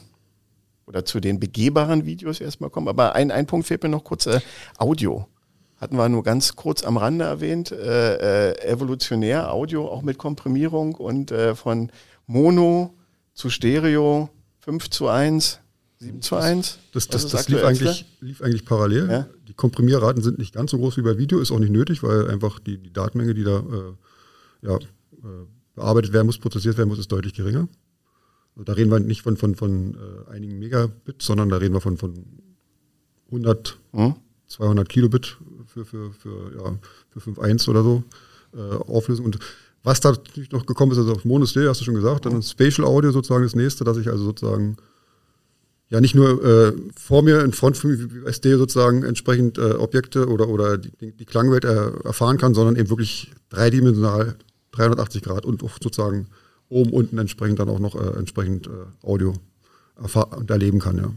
oder zu den begehbaren Videos erstmal kommen. Aber ein, ein Punkt fehlt mir noch kurz, äh, Audio. Hatten wir nur ganz kurz am Rande erwähnt, äh, äh, evolutionär Audio auch mit Komprimierung und äh, von Mono zu Stereo 5 zu 1, 7 zu 1. Das, das, das, das lief, eigentlich, lief eigentlich parallel. Ja? Die Komprimierraten sind nicht ganz so groß wie bei Video, ist auch nicht nötig, weil einfach die, die Datenmenge, die da äh, ja, äh, bearbeitet werden muss, prozessiert werden muss, ist deutlich geringer. Also da reden wir nicht von, von, von äh, einigen Megabit, sondern da reden wir von, von 100, hm? 200 Kilobit für, für, für, ja, für 5.1 oder so äh, Auflösung. Und was da natürlich noch gekommen ist, also auf Mono Stereo, hast du schon gesagt, dann Spatial Audio sozusagen das nächste, dass ich also sozusagen ja nicht nur äh, vor mir in Front von mir SD sozusagen entsprechend äh, Objekte oder, oder die, die Klangwelt er, erfahren kann, sondern eben wirklich dreidimensional 380 Grad und auch sozusagen oben, unten entsprechend dann auch noch äh, entsprechend äh, Audio und erleben kann, ja.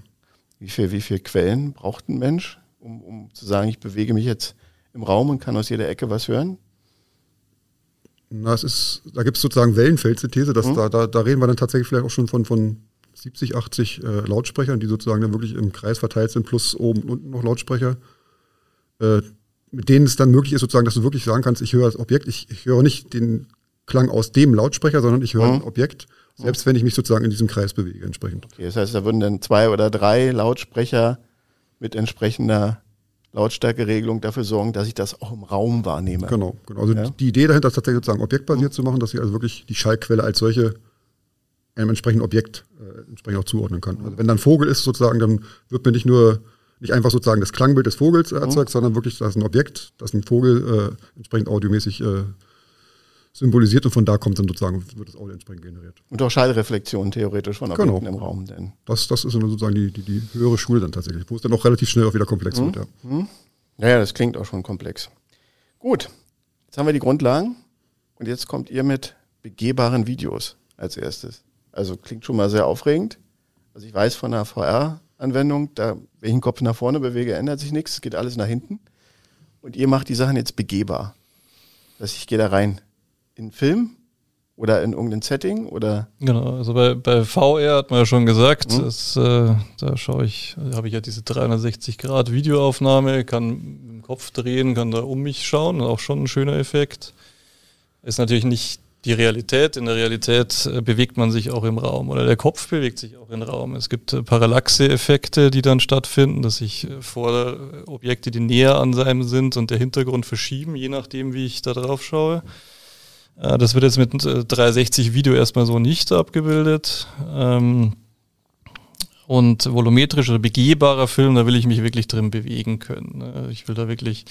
Wie viel, wie viel Quellen braucht ein Mensch, um, um zu sagen, ich bewege mich jetzt im Raum und kann aus jeder Ecke was hören? Na, es ist, da gibt es sozusagen Wellenfeldsynthese, mhm. da, da, da reden wir dann tatsächlich vielleicht auch schon von, von 70, 80 äh, Lautsprechern, die sozusagen dann wirklich im Kreis verteilt sind, plus oben und unten noch Lautsprecher, äh, mit denen es dann möglich ist, sozusagen, dass du wirklich sagen kannst, ich höre das Objekt, ich, ich höre nicht den Klang aus dem Lautsprecher, sondern ich höre mhm. ein Objekt, selbst wenn ich mich sozusagen in diesem Kreis bewege entsprechend. Okay, das heißt, da würden dann zwei oder drei Lautsprecher mit entsprechender Lautstärkeregelung dafür sorgen, dass ich das auch im Raum wahrnehme. Genau, genau. Also ja. die Idee dahinter ist tatsächlich sozusagen objektbasiert mhm. zu machen, dass ich also wirklich die Schallquelle als solche einem entsprechenden Objekt äh, entsprechend auch zuordnen kann. Also wenn dann Vogel ist sozusagen, dann wird mir nicht nur nicht einfach sozusagen das Klangbild des Vogels erzeugt, mhm. sondern wirklich das ist ein Objekt, das ein Vogel äh, entsprechend audiomäßig äh, symbolisiert und von da kommt dann sozusagen, wird das Audio entsprechend generiert. Und auch Schallreflexion theoretisch von genau. Objekten im Raum. Denn. Das, das ist sozusagen die, die, die höhere Schule dann tatsächlich, wo es dann auch relativ schnell auch wieder komplex mhm. wird. Ja. Mhm. ja, das klingt auch schon komplex. Gut, jetzt haben wir die Grundlagen und jetzt kommt ihr mit begehbaren Videos als erstes. Also klingt schon mal sehr aufregend. Also ich weiß von einer VR-Anwendung, da, wenn ich den Kopf nach vorne bewege, ändert sich nichts, es geht alles nach hinten. Und ihr macht die Sachen jetzt begehbar. Dass ich gehe da rein in Film oder in irgendein Setting oder? Genau, also bei, bei VR hat man ja schon gesagt, mhm. das, äh, da schaue ich, habe ich ja diese 360 Grad Videoaufnahme, kann im Kopf drehen, kann da um mich schauen, auch schon ein schöner Effekt. Ist natürlich nicht die Realität. In der Realität äh, bewegt man sich auch im Raum oder der Kopf bewegt sich auch im Raum. Es gibt äh, Parallaxe-Effekte, die dann stattfinden, dass sich äh, vor Objekte, die näher an seinem sind und der Hintergrund verschieben, je nachdem, wie ich da drauf schaue. Das wird jetzt mit 360 Video erstmal so nicht abgebildet. Ähm, und volumetrisch oder begehbarer Film, da will ich mich wirklich drin bewegen können. Ne? Ich will da wirklich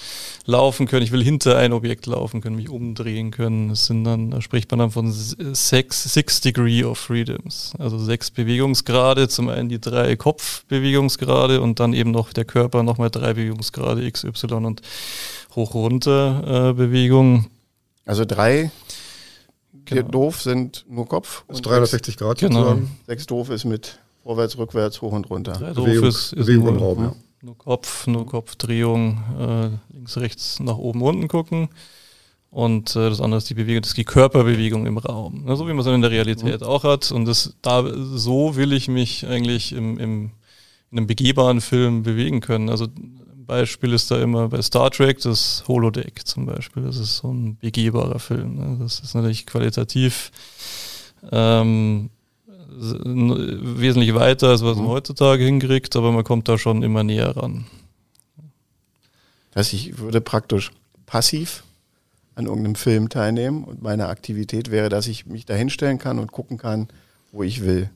laufen können, ich will hinter ein Objekt laufen können, mich umdrehen können. Das sind dann, da spricht man dann von six, six Degree of Freedoms. Also sechs Bewegungsgrade, zum einen die drei Kopfbewegungsgrade und dann eben noch der Körper nochmal drei Bewegungsgrade, X, Y und hoch-runter äh, Bewegung. Also drei genau. doof sind nur Kopf. Das ist 360 Grad genau. sozusagen. Sechs doof ist mit Vorwärts, rückwärts, hoch und runter. Drei Bewegung, ist, ist Bewegung nur, Raum, ja. nur Kopf, nur Kopfdrehung, äh, links, rechts, nach oben, unten gucken. Und äh, das andere ist die Bewegung, das ist die Körperbewegung im Raum. Ne, so wie man es in der Realität mhm. auch hat. Und das, da, so will ich mich eigentlich im, im, in einem begehbaren Film bewegen können. Also Beispiel ist da immer bei Star Trek das Holodeck zum Beispiel. Das ist so ein begehbarer Film. Ne? Das ist natürlich qualitativ ähm, wesentlich weiter, als was man mhm. heutzutage hinkriegt, aber man kommt da schon immer näher ran. Heißt, ich würde praktisch passiv an irgendeinem Film teilnehmen und meine Aktivität wäre, dass ich mich da hinstellen kann und gucken kann, wo ich will.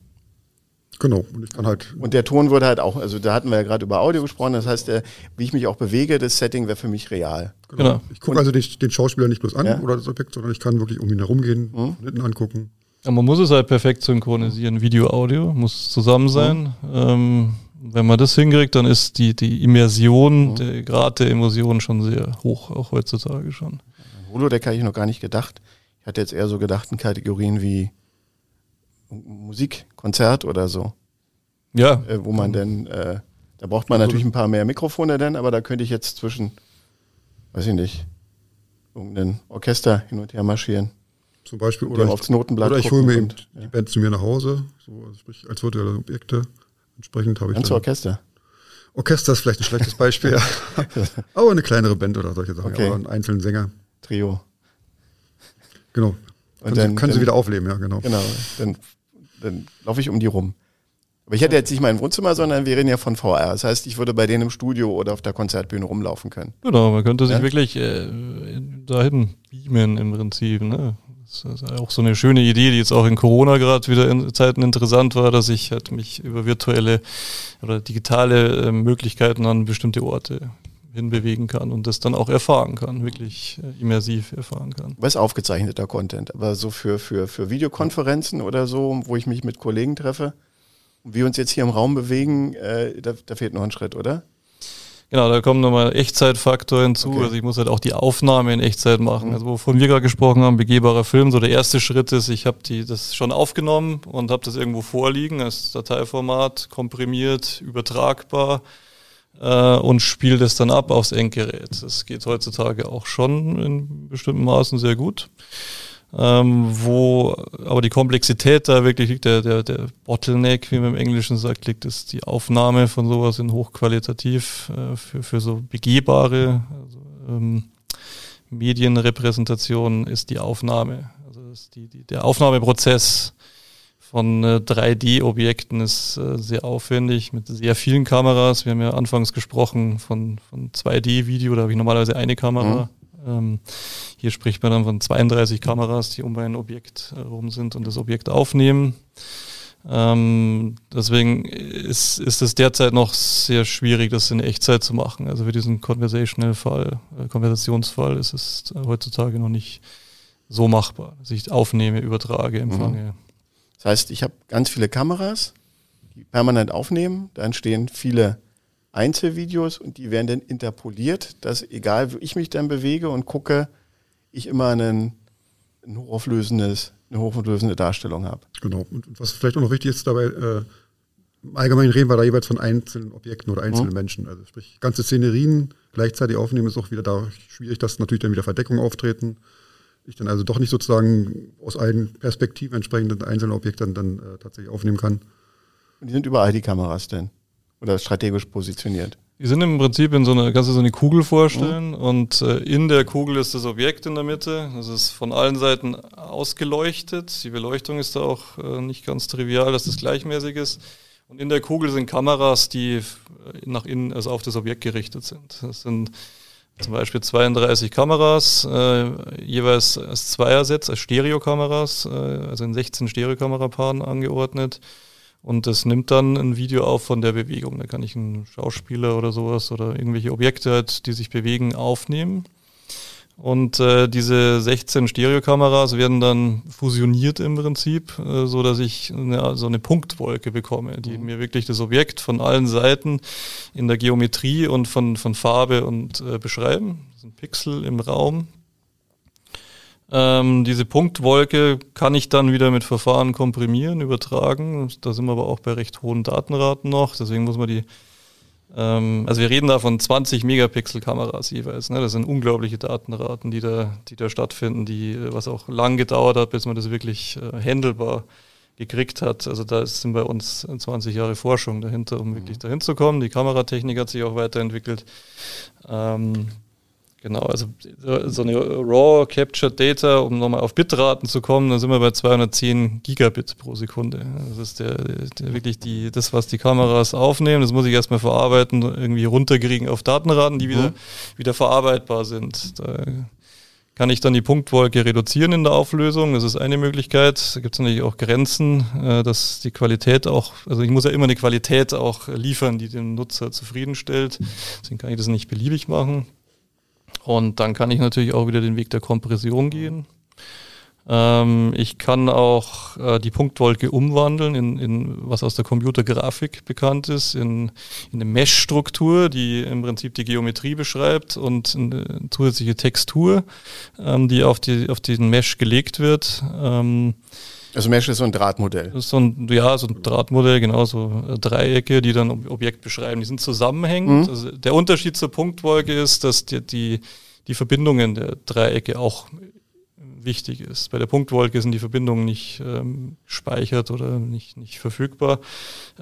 Genau, und ich kann halt. Und der Ton würde halt auch, also da hatten wir ja gerade über Audio gesprochen, das heißt, der, wie ich mich auch bewege, das Setting wäre für mich real. Genau. genau. Ich gucke also den, den, Schauspieler nicht bloß an ja? oder das Objekt, sondern ich kann wirklich um ihn herum gehen, mhm. hinten angucken. Ja, man muss es halt perfekt synchronisieren. Video, Audio muss zusammen sein. Mhm. Ähm, wenn man das hinkriegt, dann ist die, die Immersion, mhm. der Grad der Immersion schon sehr hoch, auch heutzutage schon. Holodeck habe ich noch gar nicht gedacht. Ich hatte jetzt eher so gedacht in Kategorien wie Musik, Konzert oder so. Ja. Äh, wo man denn, äh, da braucht man natürlich ein paar mehr Mikrofone denn, aber da könnte ich jetzt zwischen, weiß ich nicht, irgendein Orchester hin und her marschieren. Zum Beispiel, oder aufs Notenblatt oder ich hole mir eben ja. die Band zu mir nach Hause, so, also sprich als virtuelle Objekte. Entsprechend habe ich. Ganz Orchester. Orchester ist vielleicht ein schlechtes Beispiel. [LAUGHS] aber eine kleinere Band oder solche Sachen. Okay. Aber einen einzelnen Sänger. Trio. Genau. Und können, dann, sie, können dann, sie wieder aufleben, ja, genau. Genau. Dann, dann laufe ich um die rum. Aber ich hätte jetzt nicht mein Wohnzimmer, sondern wir reden ja von VR. Das heißt, ich würde bei denen im Studio oder auf der Konzertbühne rumlaufen können. Genau, man könnte sich ja? wirklich äh, dahin beamen im Prinzip. Ne? Das ist auch so eine schöne Idee, die jetzt auch in Corona gerade wieder in Zeiten interessant war, dass ich halt mich über virtuelle oder digitale äh, Möglichkeiten an bestimmte Orte hinbewegen kann und das dann auch erfahren kann, wirklich äh, immersiv erfahren kann. Was aufgezeichneter Content, aber so für, für, für Videokonferenzen oder so, wo ich mich mit Kollegen treffe? wir uns jetzt hier im Raum bewegen, äh, da, da, fehlt noch ein Schritt, oder? Genau, da kommt nochmal Echtzeitfaktor hinzu. Okay. Also ich muss halt auch die Aufnahme in Echtzeit machen. Mhm. Also wovon wir gerade gesprochen haben, begehbarer Film. So der erste Schritt ist, ich habe die das schon aufgenommen und habe das irgendwo vorliegen als Dateiformat, komprimiert, übertragbar äh, und spiele das dann ab aufs Endgerät. Das geht heutzutage auch schon in bestimmten Maßen sehr gut ähm, wo aber die Komplexität da wirklich liegt, der, der, der Bottleneck, wie man im Englischen sagt, liegt, ist die Aufnahme von sowas in hochqualitativ äh, für, für so begehbare also, ähm, Medienrepräsentationen ist die Aufnahme. Also die, die, der Aufnahmeprozess von äh, 3D-Objekten ist äh, sehr aufwendig mit sehr vielen Kameras. Wir haben ja anfangs gesprochen von, von 2D-Video, da habe ich normalerweise eine Kamera. Mhm ähm, hier spricht man dann von 32 Kameras, die um ein Objekt herum sind und das Objekt aufnehmen. Ähm, deswegen ist, ist es derzeit noch sehr schwierig, das in Echtzeit zu machen. Also für diesen Conversational-Fall, äh, Konversationsfall ist es heutzutage noch nicht so machbar, dass ich aufnehme, übertrage, empfange. Mhm. Das heißt, ich habe ganz viele Kameras, die permanent aufnehmen, da entstehen viele Einzelvideos und die werden dann interpoliert, dass egal wie ich mich dann bewege und gucke, ich immer einen, ein hochauflösendes, eine hochauflösende Darstellung habe. Genau. Und was vielleicht auch noch wichtig ist dabei, äh, allgemein reden wir da jeweils von einzelnen Objekten oder einzelnen mhm. Menschen. Also sprich, ganze Szenerien gleichzeitig aufnehmen ist auch wieder da schwierig, dass natürlich dann wieder Verdeckungen auftreten. Ich dann also doch nicht sozusagen aus allen Perspektiven entsprechend einzelne Objekte dann, dann äh, tatsächlich aufnehmen kann. Und die sind überall die Kameras denn? oder strategisch positioniert? Die sind im Prinzip in so einer, kannst du so eine Kugel vorstellen mhm. und äh, in der Kugel ist das Objekt in der Mitte. Das ist von allen Seiten ausgeleuchtet. Die Beleuchtung ist da auch äh, nicht ganz trivial, dass das gleichmäßig ist. Und in der Kugel sind Kameras, die nach innen, also auf das Objekt gerichtet sind. Das sind zum Beispiel 32 Kameras, äh, jeweils als Zweiersatz, als Stereokameras, äh, also in 16 Stereokamerapaaren angeordnet. Und das nimmt dann ein Video auf von der Bewegung. Da kann ich einen Schauspieler oder sowas oder irgendwelche Objekte, halt, die sich bewegen, aufnehmen. Und äh, diese 16 Stereokameras werden dann fusioniert im Prinzip, äh, so dass ich eine, so eine Punktwolke bekomme, die mhm. mir wirklich das Objekt von allen Seiten in der Geometrie und von, von Farbe und äh, beschreiben. Das sind Pixel im Raum, ähm, diese Punktwolke kann ich dann wieder mit Verfahren komprimieren, übertragen. Da sind wir aber auch bei recht hohen Datenraten noch. Deswegen muss man die, also wir reden da von 20 Megapixel Kameras jeweils. Ne? Das sind unglaubliche Datenraten, die da, die da stattfinden, die, was auch lang gedauert hat, bis man das wirklich äh, handelbar gekriegt hat. Also da sind bei uns 20 Jahre Forschung dahinter, um mhm. wirklich dahin zu kommen. Die Kameratechnik hat sich auch weiterentwickelt. Ähm, Genau, also so eine Raw Captured Data, um nochmal auf Bitraten zu kommen, dann sind wir bei 210 Gigabit pro Sekunde. Das ist der, der, wirklich die, das, was die Kameras aufnehmen. Das muss ich erstmal verarbeiten, irgendwie runterkriegen auf Datenraten, die wieder, mhm. wieder verarbeitbar sind. Da kann ich dann die Punktwolke reduzieren in der Auflösung. Das ist eine Möglichkeit. Da gibt es natürlich auch Grenzen, äh, dass die Qualität auch, also ich muss ja immer eine Qualität auch liefern, die den Nutzer zufriedenstellt. Deswegen kann ich das nicht beliebig machen. Und dann kann ich natürlich auch wieder den Weg der Kompression gehen. Ähm, ich kann auch äh, die Punktwolke umwandeln in, in was aus der Computergrafik bekannt ist, in, in eine Mesh-Struktur, die im Prinzip die Geometrie beschreibt und eine zusätzliche Textur, ähm, die auf, die auf diesen Mesh gelegt wird. Ähm, also Mesh ist so ein Drahtmodell. So ein, ja, so ein Drahtmodell, genau, so äh, Dreiecke, die dann Objekt beschreiben. Die sind zusammenhängend. Mhm. Also der Unterschied zur Punktwolke ist, dass die, die, die Verbindungen der Dreiecke auch wichtig ist. Bei der Punktwolke sind die Verbindungen nicht ähm, gespeichert oder nicht, nicht verfügbar.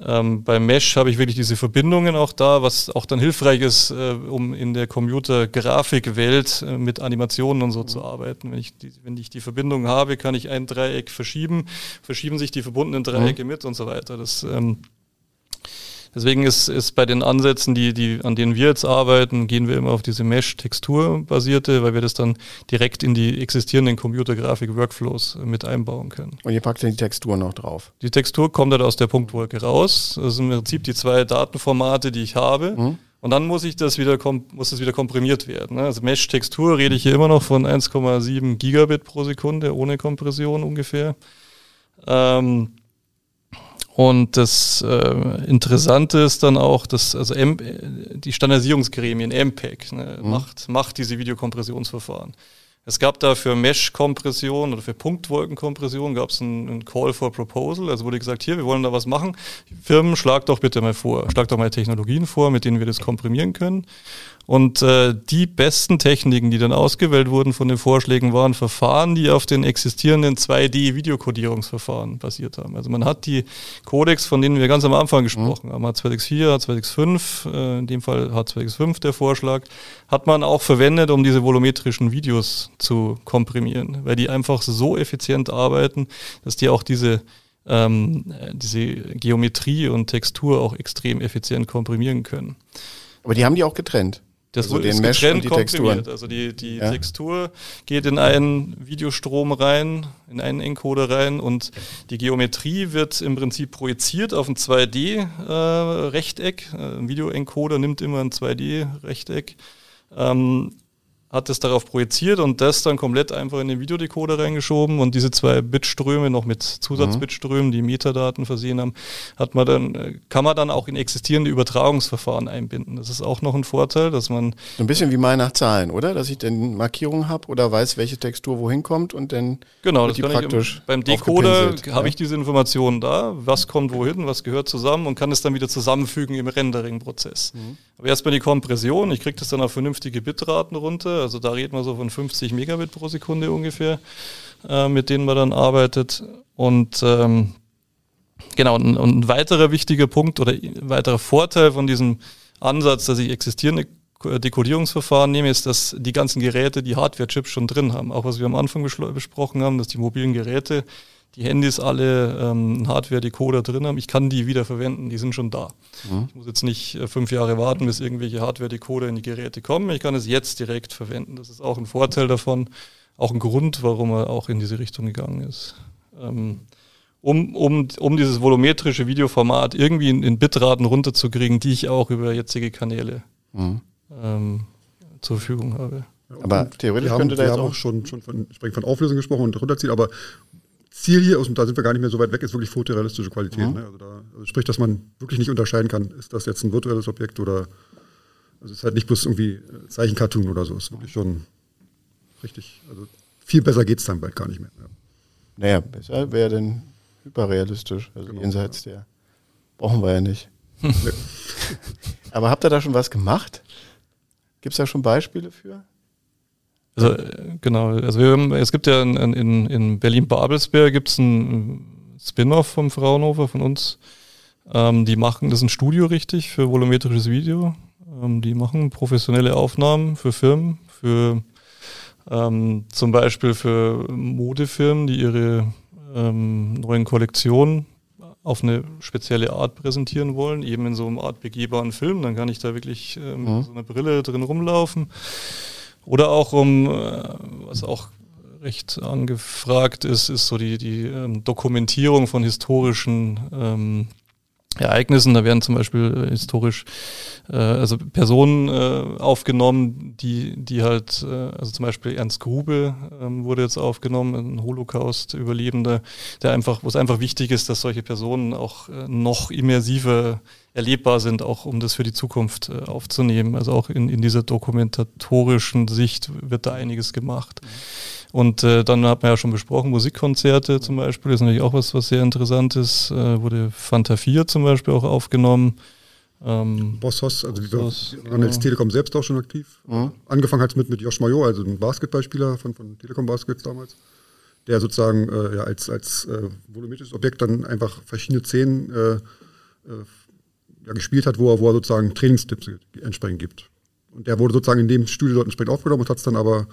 Ähm, beim Mesh habe ich wirklich diese Verbindungen auch da, was auch dann hilfreich ist, äh, um in der Computer-Grafikwelt äh, mit Animationen und so mhm. zu arbeiten. Wenn ich, die, wenn ich die Verbindung habe, kann ich ein Dreieck verschieben, verschieben sich die verbundenen Dreiecke mhm. mit und so weiter. Das ähm, Deswegen ist, ist bei den Ansätzen, die, die, an denen wir jetzt arbeiten, gehen wir immer auf diese Mesh-Textur-basierte, weil wir das dann direkt in die existierenden Computergrafik-Workflows mit einbauen können. Und ihr packt dann die Textur noch drauf? Die Textur kommt dann aus der Punktwolke raus. Das sind im Prinzip die zwei Datenformate, die ich habe. Mhm. Und dann muss ich das wieder, muss das wieder komprimiert werden. Ne? Also Mesh-Textur rede ich hier immer noch von 1,7 Gigabit pro Sekunde ohne Kompression ungefähr. Ähm, und das äh, Interessante ist dann auch, dass also M, die Standardisierungsgremien, MPEG, ne, mhm. macht, macht diese Videokompressionsverfahren. Es gab da für Mesh-Kompression oder für Punktwolkenkompression gab es einen, einen, Call for Proposal. Also wurde gesagt, hier, wir wollen da was machen. Firmen, schlag doch bitte mal vor, schlag doch mal Technologien vor, mit denen wir das komprimieren können. Und äh, die besten Techniken, die dann ausgewählt wurden von den Vorschlägen, waren Verfahren, die auf den existierenden 2D-Videokodierungsverfahren basiert haben. Also man hat die Codecs, von denen wir ganz am Anfang gesprochen mhm. haben, H264, H265, äh, in dem Fall H265 der Vorschlag, hat man auch verwendet, um diese volumetrischen Videos zu komprimieren, weil die einfach so effizient arbeiten, dass die auch diese ähm, diese Geometrie und Textur auch extrem effizient komprimieren können. Aber die haben die auch getrennt. Das also ist Mesh getrennt komprimiert. Also die, die ja. Textur geht in einen Videostrom rein, in einen Encoder rein und die Geometrie wird im Prinzip projiziert auf ein 2D-Rechteck. Äh, ein Videoencoder nimmt immer ein 2D-Rechteck. Ähm, hat es darauf projiziert und das dann komplett einfach in den Videodecoder reingeschoben und diese zwei Bitströme noch mit Zusatzbitströmen, die Metadaten versehen haben, hat man dann, äh, kann man dann auch in existierende Übertragungsverfahren einbinden. Das ist auch noch ein Vorteil, dass man. So ein bisschen wie mal nach Zahlen, oder? Dass ich dann Markierungen habe oder weiß, welche Textur wohin kommt und dann genau, das die praktisch. Im, beim Decoder habe ich diese Informationen da, was kommt wohin, was gehört zusammen und kann es dann wieder zusammenfügen im Rendering-Prozess. Mhm. Aber erstmal die Kompression, ich kriege das dann auf vernünftige Bitraten runter also da reden wir so von 50 Megabit pro Sekunde ungefähr, äh, mit denen man dann arbeitet. Und ähm, genau, und, und ein weiterer wichtiger Punkt oder ein weiterer Vorteil von diesem Ansatz, dass ich existierende Dekodierungsverfahren nehme, ist, dass die ganzen Geräte die Hardware-Chips schon drin haben. Auch was wir am Anfang besprochen haben, dass die mobilen Geräte die Handys alle ähm, Hardware-Decoder drin haben. Ich kann die wieder verwenden, die sind schon da. Mhm. Ich muss jetzt nicht äh, fünf Jahre warten, bis irgendwelche Hardware-Decoder in die Geräte kommen. Ich kann es jetzt direkt verwenden. Das ist auch ein Vorteil davon, auch ein Grund, warum er auch in diese Richtung gegangen ist. Ähm, um, um, um dieses volumetrische Videoformat irgendwie in, in Bitraten runterzukriegen, die ich auch über jetzige Kanäle mhm. ähm, zur Verfügung habe. Aber theoretisch wir könnte haben, da jetzt auch, auch schon, schon von, von Auflösung gesprochen und runterziehen, aber Ziel hier, und da sind wir gar nicht mehr so weit weg, ist wirklich fotorealistische Qualität. Mhm. Ne? Also da, also sprich, dass man wirklich nicht unterscheiden kann, ist das jetzt ein virtuelles Objekt oder also es ist halt nicht bloß irgendwie äh, Zeichencartoon oder so. Es ist wirklich schon richtig, also viel besser geht es dann bald gar nicht mehr. Ja. Naja, besser wäre denn hyperrealistisch, also genau, jenseits ja. der. Brauchen wir ja nicht. [LAUGHS] Aber habt ihr da schon was gemacht? Gibt es da schon Beispiele für? Also genau, also wir haben, es gibt ja in, in, in Berlin-Babelsberg gibt es ein Spin-off vom Fraunhofer von uns. Ähm, die machen, das ist ein Studio richtig für volumetrisches Video. Ähm, die machen professionelle Aufnahmen für Firmen, für ähm, zum Beispiel für Modefirmen, die ihre ähm, neuen Kollektionen auf eine spezielle Art präsentieren wollen, eben in so einem Art begehbaren Film. Dann kann ich da wirklich ähm, mhm. so eine Brille drin rumlaufen. Oder auch um, äh, was auch recht angefragt ist, ist so die, die ähm, Dokumentierung von historischen ähm, Ereignissen. Da werden zum Beispiel äh, historisch äh, also Personen äh, aufgenommen, die, die halt, äh, also zum Beispiel Ernst Grube ähm, wurde jetzt aufgenommen, ein Holocaust-Überlebender, der einfach, wo es einfach wichtig ist, dass solche Personen auch äh, noch immersiver erlebbar sind, auch um das für die Zukunft äh, aufzunehmen. Also auch in, in dieser dokumentatorischen Sicht wird da einiges gemacht. Mhm. Und äh, dann hat man ja schon besprochen, Musikkonzerte zum Beispiel, ist natürlich auch was, was sehr interessant ist. Äh, wurde Fanta 4 zum Beispiel auch aufgenommen. Ähm, Bosshaus, also die Boss, waren jetzt Telekom selbst auch schon aktiv. Mhm. Angefangen hat es mit, mit Josh Major, also ein Basketballspieler von, von Telekom Baskets damals, der sozusagen äh, ja, als, als äh, volumetrisches Objekt dann einfach verschiedene Szenen äh, äh, ja, gespielt hat, wo er, wo er sozusagen Trainingstipps entsprechend gibt. Und der wurde sozusagen in dem Studio dort entsprechend aufgenommen und hat es dann aber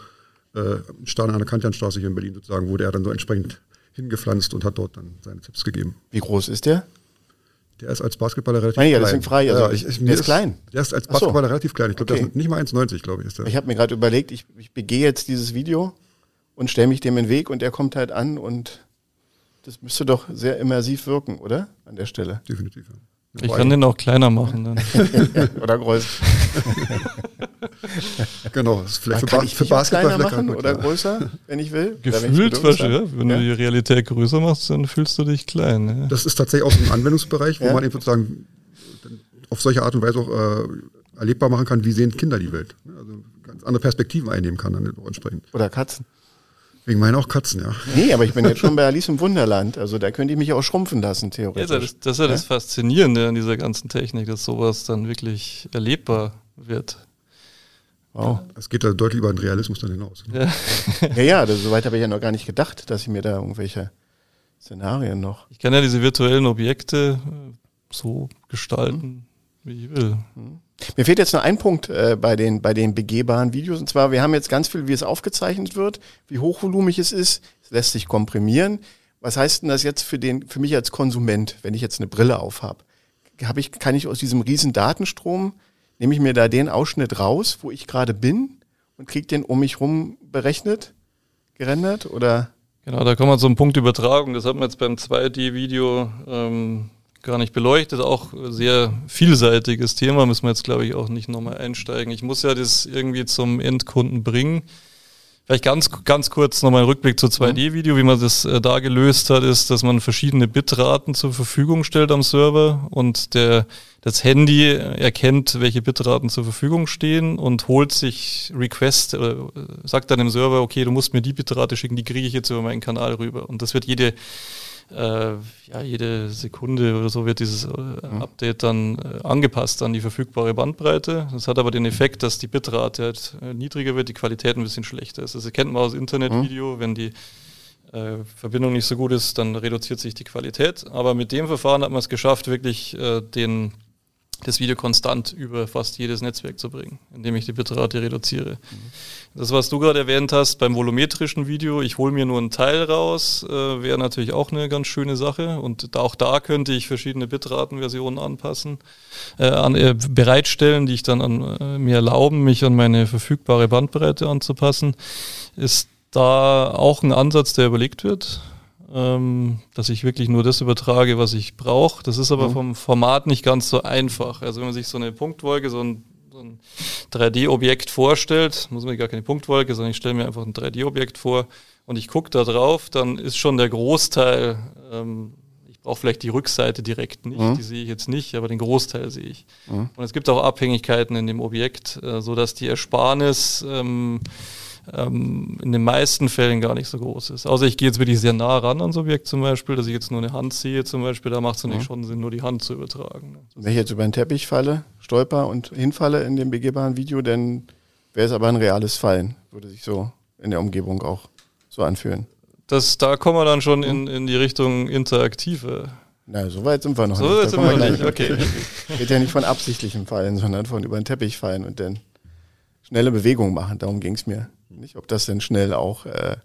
äh, Stadion an der Kantianstraße hier in Berlin sozusagen, wurde er dann so entsprechend hingepflanzt und hat dort dann seine Tipps gegeben. Wie groß ist der? Der ist als Basketballer relativ klein. Ja, deswegen frei. Also ja, ich, ich, der ist klein. Der ist als Basketballer so. relativ klein. Ich glaube, okay. der ist nicht mal 1,90, glaube ich. Ist der. Ich habe mir gerade überlegt, ich, ich begehe jetzt dieses Video und stelle mich dem in den Weg und er kommt halt an und das müsste doch sehr immersiv wirken, oder? An der Stelle. Definitiv, ja. Ich kann den auch kleiner machen dann. [LAUGHS] oder größer. [LAUGHS] genau, das ist vielleicht für, ba für Basketball machen oder größer, wenn ich will. Gefühlt, was, ja. wenn ja. du die Realität größer machst, dann fühlst du dich klein. Ja. Das ist tatsächlich auch so ein Anwendungsbereich, wo man eben sozusagen auf solche Art und Weise auch äh, erlebbar machen kann, wie sehen Kinder die Welt. Also ganz andere Perspektiven einnehmen kann dann entsprechend. Oder Katzen. Wegen meinen auch Katzen, ja. Nee, aber ich bin jetzt schon bei Alice im Wunderland. Also da könnte ich mich auch schrumpfen lassen, theoretisch. Ja, das, das ist ja, das Faszinierende an dieser ganzen Technik, dass sowas dann wirklich erlebbar wird. Wow. Es geht da deutlich über den Realismus dann hinaus. Ne? Ja, [LAUGHS] ja, ja das, soweit habe ich ja noch gar nicht gedacht, dass ich mir da irgendwelche Szenarien noch. Ich kann ja diese virtuellen Objekte äh, so gestalten, mhm. Wie ich will. Mhm. Mir fehlt jetzt nur ein Punkt äh, bei, den, bei den begehbaren Videos. Und zwar, wir haben jetzt ganz viel, wie es aufgezeichnet wird, wie hochvolumig es ist. Es lässt sich komprimieren. Was heißt denn das jetzt für, den, für mich als Konsument, wenn ich jetzt eine Brille aufhab? Hab ich, kann ich aus diesem riesen Datenstrom, nehme ich mir da den Ausschnitt raus, wo ich gerade bin und kriege den um mich rum berechnet, gerendert oder? Genau, da kommen wir zum Punkt Übertragung. Das hat man jetzt beim 2D-Video ähm, gar nicht beleuchtet. Auch sehr vielseitiges Thema, müssen wir jetzt, glaube ich, auch nicht nochmal einsteigen. Ich muss ja das irgendwie zum Endkunden bringen. Vielleicht ganz, ganz kurz nochmal ein Rückblick zu 2D-Video. Wie man das äh, da gelöst hat, ist, dass man verschiedene Bitraten zur Verfügung stellt am Server und der, das Handy erkennt, welche Bitraten zur Verfügung stehen und holt sich Request, oder äh, sagt dann dem Server, okay, du musst mir die Bitrate schicken, die kriege ich jetzt über meinen Kanal rüber. Und das wird jede äh, ja, jede Sekunde oder so wird dieses äh, mhm. Update dann äh, angepasst an die verfügbare Bandbreite. Das hat aber den Effekt, dass die Bitrate halt äh, niedriger wird, die Qualität ein bisschen schlechter ist. Das erkennt man aus Internetvideo, mhm. wenn die äh, Verbindung nicht so gut ist, dann reduziert sich die Qualität. Aber mit dem Verfahren hat man es geschafft, wirklich äh, den das Video konstant über fast jedes Netzwerk zu bringen, indem ich die Bitrate reduziere. Mhm. Das, was du gerade erwähnt hast beim volumetrischen Video, ich hole mir nur einen Teil raus, äh, wäre natürlich auch eine ganz schöne Sache. Und auch da könnte ich verschiedene Bitratenversionen anpassen, äh, an, äh, bereitstellen, die ich dann an, äh, mir erlauben, mich an meine verfügbare Bandbreite anzupassen. Ist da auch ein Ansatz, der überlegt wird ähm, dass ich wirklich nur das übertrage, was ich brauche. Das ist aber mhm. vom Format nicht ganz so einfach. Also wenn man sich so eine Punktwolke, so ein, so ein 3D-Objekt vorstellt, muss man gar keine Punktwolke, sondern ich stelle mir einfach ein 3D-Objekt vor und ich gucke da drauf, dann ist schon der Großteil, ähm, ich brauche vielleicht die Rückseite direkt nicht, mhm. die sehe ich jetzt nicht, aber den Großteil sehe ich. Mhm. Und es gibt auch Abhängigkeiten in dem Objekt, äh, so dass die Ersparnis ähm, ähm, in den meisten Fällen gar nicht so groß ist. Außer ich gehe jetzt wirklich sehr nah ran ans Objekt zum Beispiel, dass ich jetzt nur eine Hand sehe zum Beispiel, da macht es natürlich mhm. schon Sinn, nur die Hand zu übertragen. Wenn ich jetzt über einen Teppich falle, stolper und hinfalle in dem begehbaren Video, dann wäre es aber ein reales Fallen, würde sich so in der Umgebung auch so anfühlen. Das, da kommen wir dann schon in, in die Richtung interaktive. Na, so weit sind wir noch so nicht. So weit sind wir noch nicht, okay. Geht ja nicht von absichtlichem Fallen, sondern von über den Teppich fallen und dann schnelle Bewegungen machen. Darum ging es mir. Nicht, ob das denn schnell auch äh,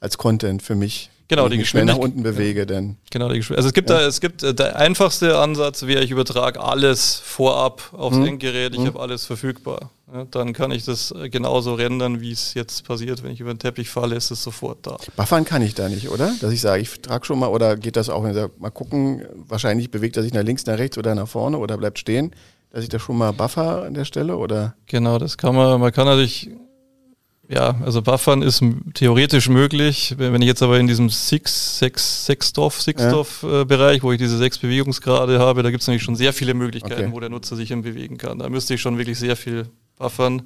als Content für mich Genau, die schnell nach Geschwindigkeit. unten bewege, dann. Genau, die Geschw- also es gibt da, es gibt äh, der einfachste Ansatz wäre, ich übertrage alles vorab aufs Mhm. Endgerät, ich habe alles verfügbar. Ja, dann kann ich das äh, genauso rendern, wie es jetzt passiert. Wenn ich über den Teppich falle, ist es sofort da. Buffern kann ich da nicht, oder? Dass ich sage, ich trage schon mal, oder geht das auch, wenn ich sage, mal gucken, wahrscheinlich bewegt er sich nach links, nach rechts oder nach vorne oder bleibt stehen, dass ich da schon mal buffer an der Stelle, oder? Genau, das kann man, man kann natürlich, ja, also buffern ist theoretisch möglich. Wenn ich jetzt aber in diesem Six, Six, Sextoph, Sixtoph äh, Bereich, wo ich diese sechs Bewegungsgrade habe, da gibt es nämlich schon sehr viele Möglichkeiten, Okay. wo der Nutzer sich im bewegen kann. Da müsste ich schon wirklich sehr viel buffern.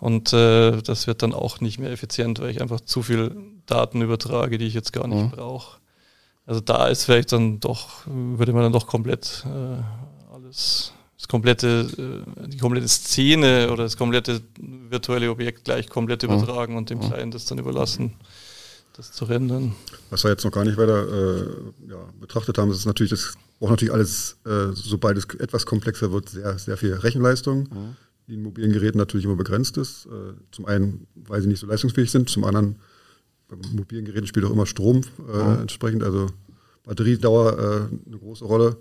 Und äh, das wird dann auch nicht mehr effizient, weil ich einfach zu viel Daten übertrage, die ich jetzt gar nicht Mhm. brauche. Also da ist vielleicht dann doch, würde man dann doch komplett äh, alles, das komplette, äh, die komplette Szene oder das komplette virtuelle Objekt gleich komplett Mhm. übertragen und dem Client das dann überlassen, das zu rendern. Was wir jetzt noch gar nicht weiter äh, ja, betrachtet haben, ist natürlich, das braucht natürlich alles, äh, sobald es etwas komplexer wird, sehr, sehr viel Rechenleistung, die in mobilen Geräten natürlich immer begrenzt ist. Äh, zum einen, weil sie nicht so leistungsfähig sind, zum anderen, bei mobilen Geräten spielt auch immer Strom äh, entsprechend, also Batteriedauer äh, eine große Rolle.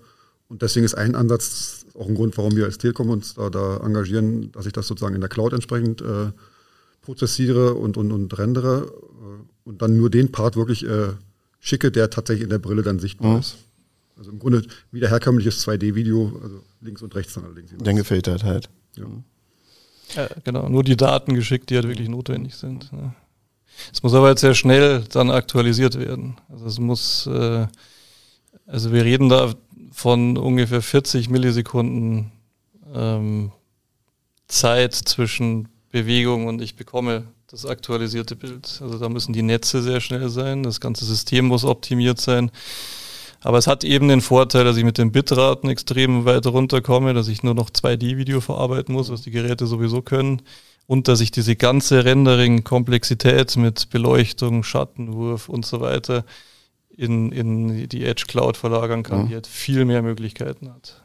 Und deswegen ist ein Ansatz auch ein Grund, warum wir als Telekom uns da, da engagieren, dass ich das sozusagen in der Cloud entsprechend äh, prozessiere und, und, und rendere äh, und dann nur den Part wirklich äh, schicke, der tatsächlich in der Brille dann sichtbar ist. Also im Grunde wieder herkömmliches 2D-Video, also links und rechts dann allerdings. Dann gefiltert halt. Ja. Ja, genau, nur die Daten geschickt, die halt wirklich notwendig sind. Ja. Es muss aber jetzt sehr schnell dann aktualisiert werden. Also es muss, äh, also wir reden da von ungefähr 40 Millisekunden ähm, Zeit zwischen Bewegung und ich bekomme das aktualisierte Bild. Also da müssen die Netze sehr schnell sein, das ganze System muss optimiert sein. Aber es hat eben den Vorteil, dass ich mit den Bitraten extrem weit runterkomme, dass ich nur noch 2D-Video verarbeiten muss, was die Geräte sowieso können. Und dass ich diese ganze Rendering-Komplexität mit Beleuchtung, Schattenwurf und so weiter in, in die Edge Cloud verlagern kann, Mhm. die halt viel mehr Möglichkeiten hat.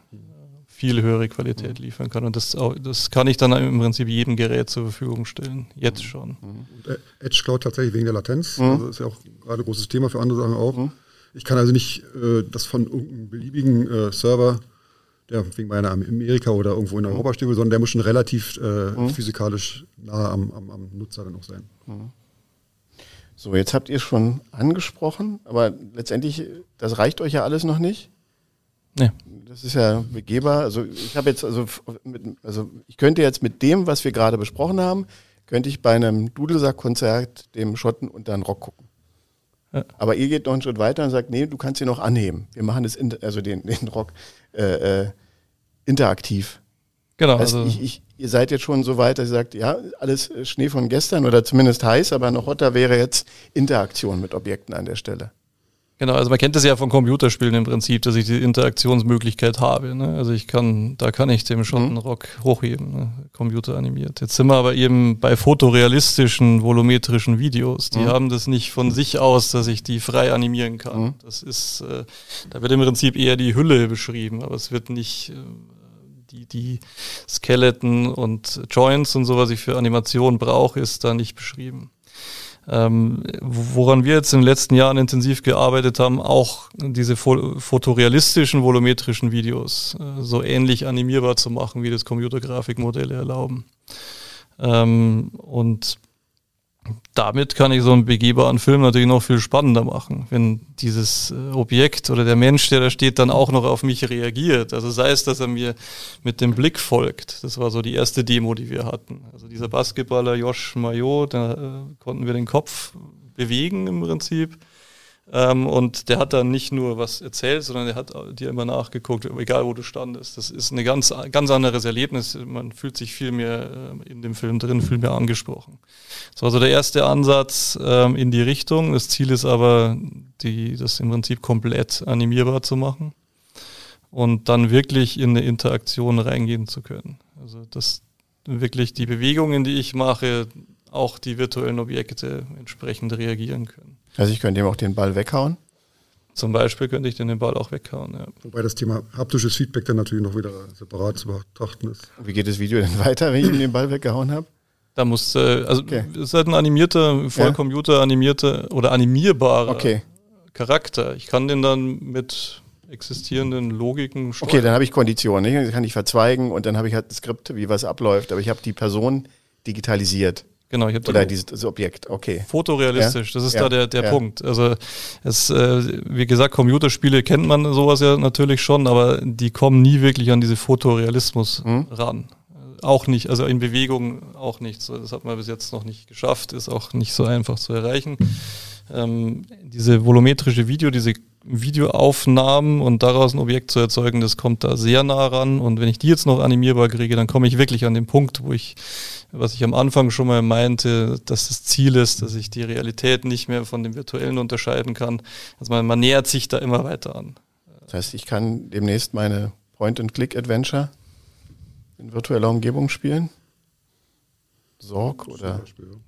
Viel höhere Qualität liefern kann. Und das, auch, das kann ich dann im Prinzip jedem Gerät zur Verfügung stellen. Jetzt schon. Und äh, Edge Cloud tatsächlich wegen der Latenz. Also ist ja auch gerade ein großes Thema für andere Sachen auch. Ich kann also nicht äh, das von irgendeinem beliebigen äh, Server, der wegen meiner Amerika oder irgendwo in Europa stehen will, sondern der muss schon relativ äh, physikalisch nah am, am, am Nutzer dann auch sein. So, jetzt habt ihr schon angesprochen, aber letztendlich, das reicht euch ja alles noch nicht. Nee. Das ist ja begehbar. Also ich habe jetzt, also, mit, also ich könnte jetzt mit dem, was wir gerade besprochen haben, könnte ich bei einem Dudelsack-Konzert dem Schotten unter den Rock gucken. Ja. Aber ihr geht noch einen Schritt weiter und sagt, nee, du kannst ihn noch anheben. Wir machen das, also den, den Rock äh, äh, interaktiv. Genau. Also Also, ich, ich, ihr seid jetzt schon so weit, dass ihr sagt, ja, alles äh, Schnee von gestern oder zumindest heiß, aber noch hotter wäre jetzt Interaktion mit Objekten an der Stelle. Genau, also man kennt das ja von Computerspielen im Prinzip, dass ich die Interaktionsmöglichkeit habe. Ne? Also ich kann, da kann ich dem Schottenrock hochheben, ne? Computer animiert. Jetzt sind wir aber eben bei fotorealistischen, volumetrischen Videos. Die haben das nicht von sich aus, dass ich die frei animieren kann. Das ist, äh, da wird im Prinzip eher die Hülle beschrieben, aber es wird nicht äh, die, die Skeleton und Joints und so, was ich für Animation brauche, ist da nicht beschrieben. Ähm, woran wir jetzt in den letzten Jahren intensiv gearbeitet haben, auch diese fo fotorealistischen, volumetrischen Videos äh, so ähnlich animierbar zu machen, wie das Computergrafikmodelle erlauben. Ähm, und damit kann ich so einen begehbaren Film natürlich noch viel spannender machen, wenn dieses äh, Objekt oder der Mensch, der da steht, dann auch noch auf mich reagiert. Also sei es, dass er mir mit dem Blick folgt. Das war so die erste Demo, die wir hatten. Also dieser Basketballer Josh Maillot, da äh, konnten wir den Kopf bewegen im Prinzip. Ähm, und der hat dann nicht nur was erzählt, sondern der hat dir immer nachgeguckt, egal wo du standest. Das ist ein ganz, ganz anderes Erlebnis. Man fühlt sich viel mehr äh, in dem Film drin, viel mehr angesprochen. Das war so der erste Ansatz ähm, in die Richtung. Das Ziel ist aber, die, das im Prinzip komplett animierbar zu machen und dann wirklich in eine Interaktion reingehen zu können. Also dass wirklich die Bewegungen, die ich mache, auch die virtuellen Objekte entsprechend reagieren können. Also ich könnte ihm auch den Ball weghauen. Zum Beispiel könnte ich den Ball auch weghauen. Ja. Wobei das Thema haptisches Feedback dann natürlich noch wieder separat zu betrachten ist. Wie geht das Video denn weiter, wenn ich ihm den Ball weggehauen habe? Da muss, äh, also okay. ist halt ein animierter, Vollcomputer animierter oder animierbarer okay. Charakter. Ich kann den dann mit existierenden Logiken steuern. Okay, dann habe ich Konditionen. Dann kann ich verzweigen und dann habe ich halt ein Skript, wie was abläuft. Aber ich habe die Person digitalisiert. Genau, ich habe Oder dieses, dieses, Objekt, okay. Fotorealistisch, ja? das ist ja. da der, der ja. Punkt. Also es, äh, wie gesagt, Computerspiele kennt man sowas ja natürlich schon, aber die kommen nie wirklich an diese Fotorealismus hm? ran. Auch nicht, also in Bewegung auch nicht. Das hat man bis jetzt noch nicht geschafft, ist auch nicht so einfach zu erreichen. Ähm, diese volumetrische Video, diese Videoaufnahmen und daraus ein Objekt zu erzeugen, das kommt da sehr nah ran. Und wenn ich die jetzt noch animierbar kriege, dann komme ich wirklich an den Punkt, wo ich, was ich am Anfang schon mal meinte, dass das Ziel ist, dass ich die Realität nicht mehr von dem Virtuellen unterscheiden kann. Also man, man nähert sich da immer weiter an. Das heißt, ich kann demnächst meine Point-and-Click-Adventure in virtueller Umgebung spielen? Sorg oder